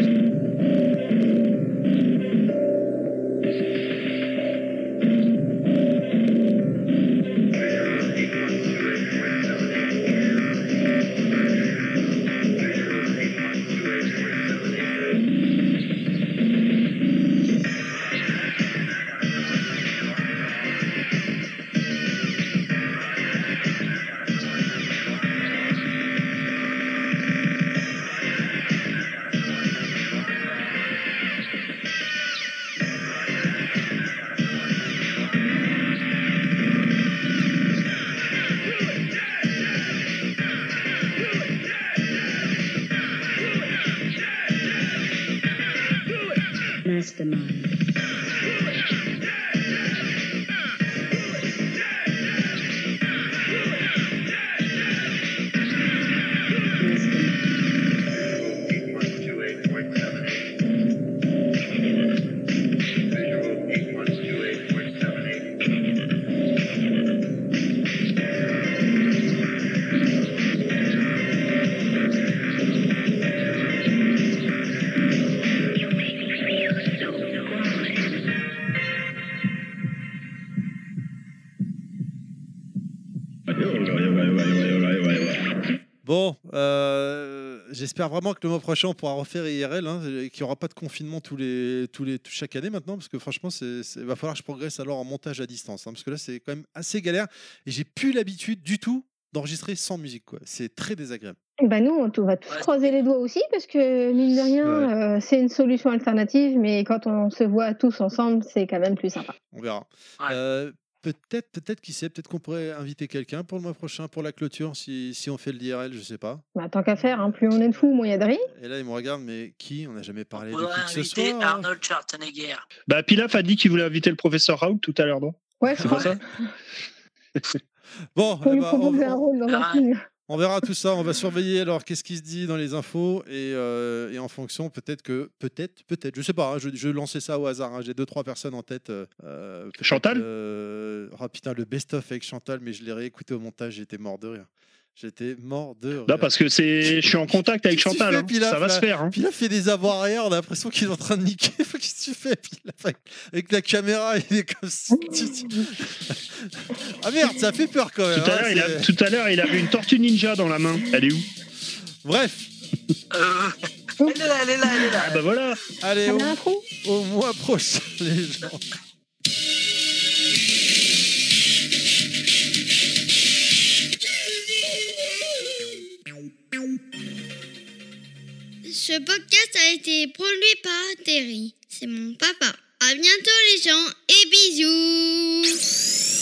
J'espère vraiment que le mois prochain on pourra refaire IRL, hein, et qu'il n'y aura pas de confinement tous les, tous les, chaque année maintenant, parce que franchement, il va falloir que je progresse alors en montage à distance, hein, parce que là c'est quand même assez galère, et j'ai plus l'habitude du tout d'enregistrer sans musique, quoi. C'est très désagréable. Bah nous, on va tous Ouais. croiser les doigts aussi parce que mine de rien, euh, c'est une solution alternative, mais quand on se voit tous ensemble, c'est quand même plus sympa. On verra. Ouais. Euh, peut-être, peut-être qui sait, peut-être qu'on pourrait inviter quelqu'un pour le mois prochain, pour la clôture, si, si on fait le l'IRL, je sais pas. Bah, tant qu'à faire, hein, plus on est de fous, moins il y a de riz. Et là, il me regarde, mais qui? On n'a jamais parlé On de pourrait qui que ce inviter soit. hein. Arnold Schwarzenegger. Bah, Pilaf a dit qu'il voulait inviter le professeur Raoult tout à l'heure, non? Ouais, C'est pas ça? <laughs> Bon, Faut eh lui ben, on, proposer un rôle dans un Ah. film. On verra tout ça. On va surveiller alors qu'est-ce qui se dit dans les infos et, euh, et en fonction, peut-être que, peut-être, peut-être, je sais pas. hein, je, je lançais ça au hasard. hein, J'ai deux trois personnes en tête. euh, euh, Chantal? euh, Oh putain, le best-of avec Chantal, mais je l'ai réécouté au montage. J'étais mort de rire. J'étais mort de rire. Là, parce que c'est, je suis en contact avec Chantal. fais, hein. Pilaf, Ça va là se faire. hein. Puis il a fait des avoirs arrière, on a l'impression qu'il est en train de niquer. <laughs> Qu'est-ce que tu fais Pilaf avec, la caméra, il est comme ça. <laughs> ah merde, ça fait peur quand même. Tout à hein, l'heure, il a, c'est- tout à l'heure, il avait une tortue ninja dans la main. Elle est où? Bref, Euh, elle est là, elle est là, elle est là. Ah bah voilà. allez, au, au mois prochain, les gens. Ce podcast a été produit par Terry. C'est mon papa. À bientôt les gens et bisous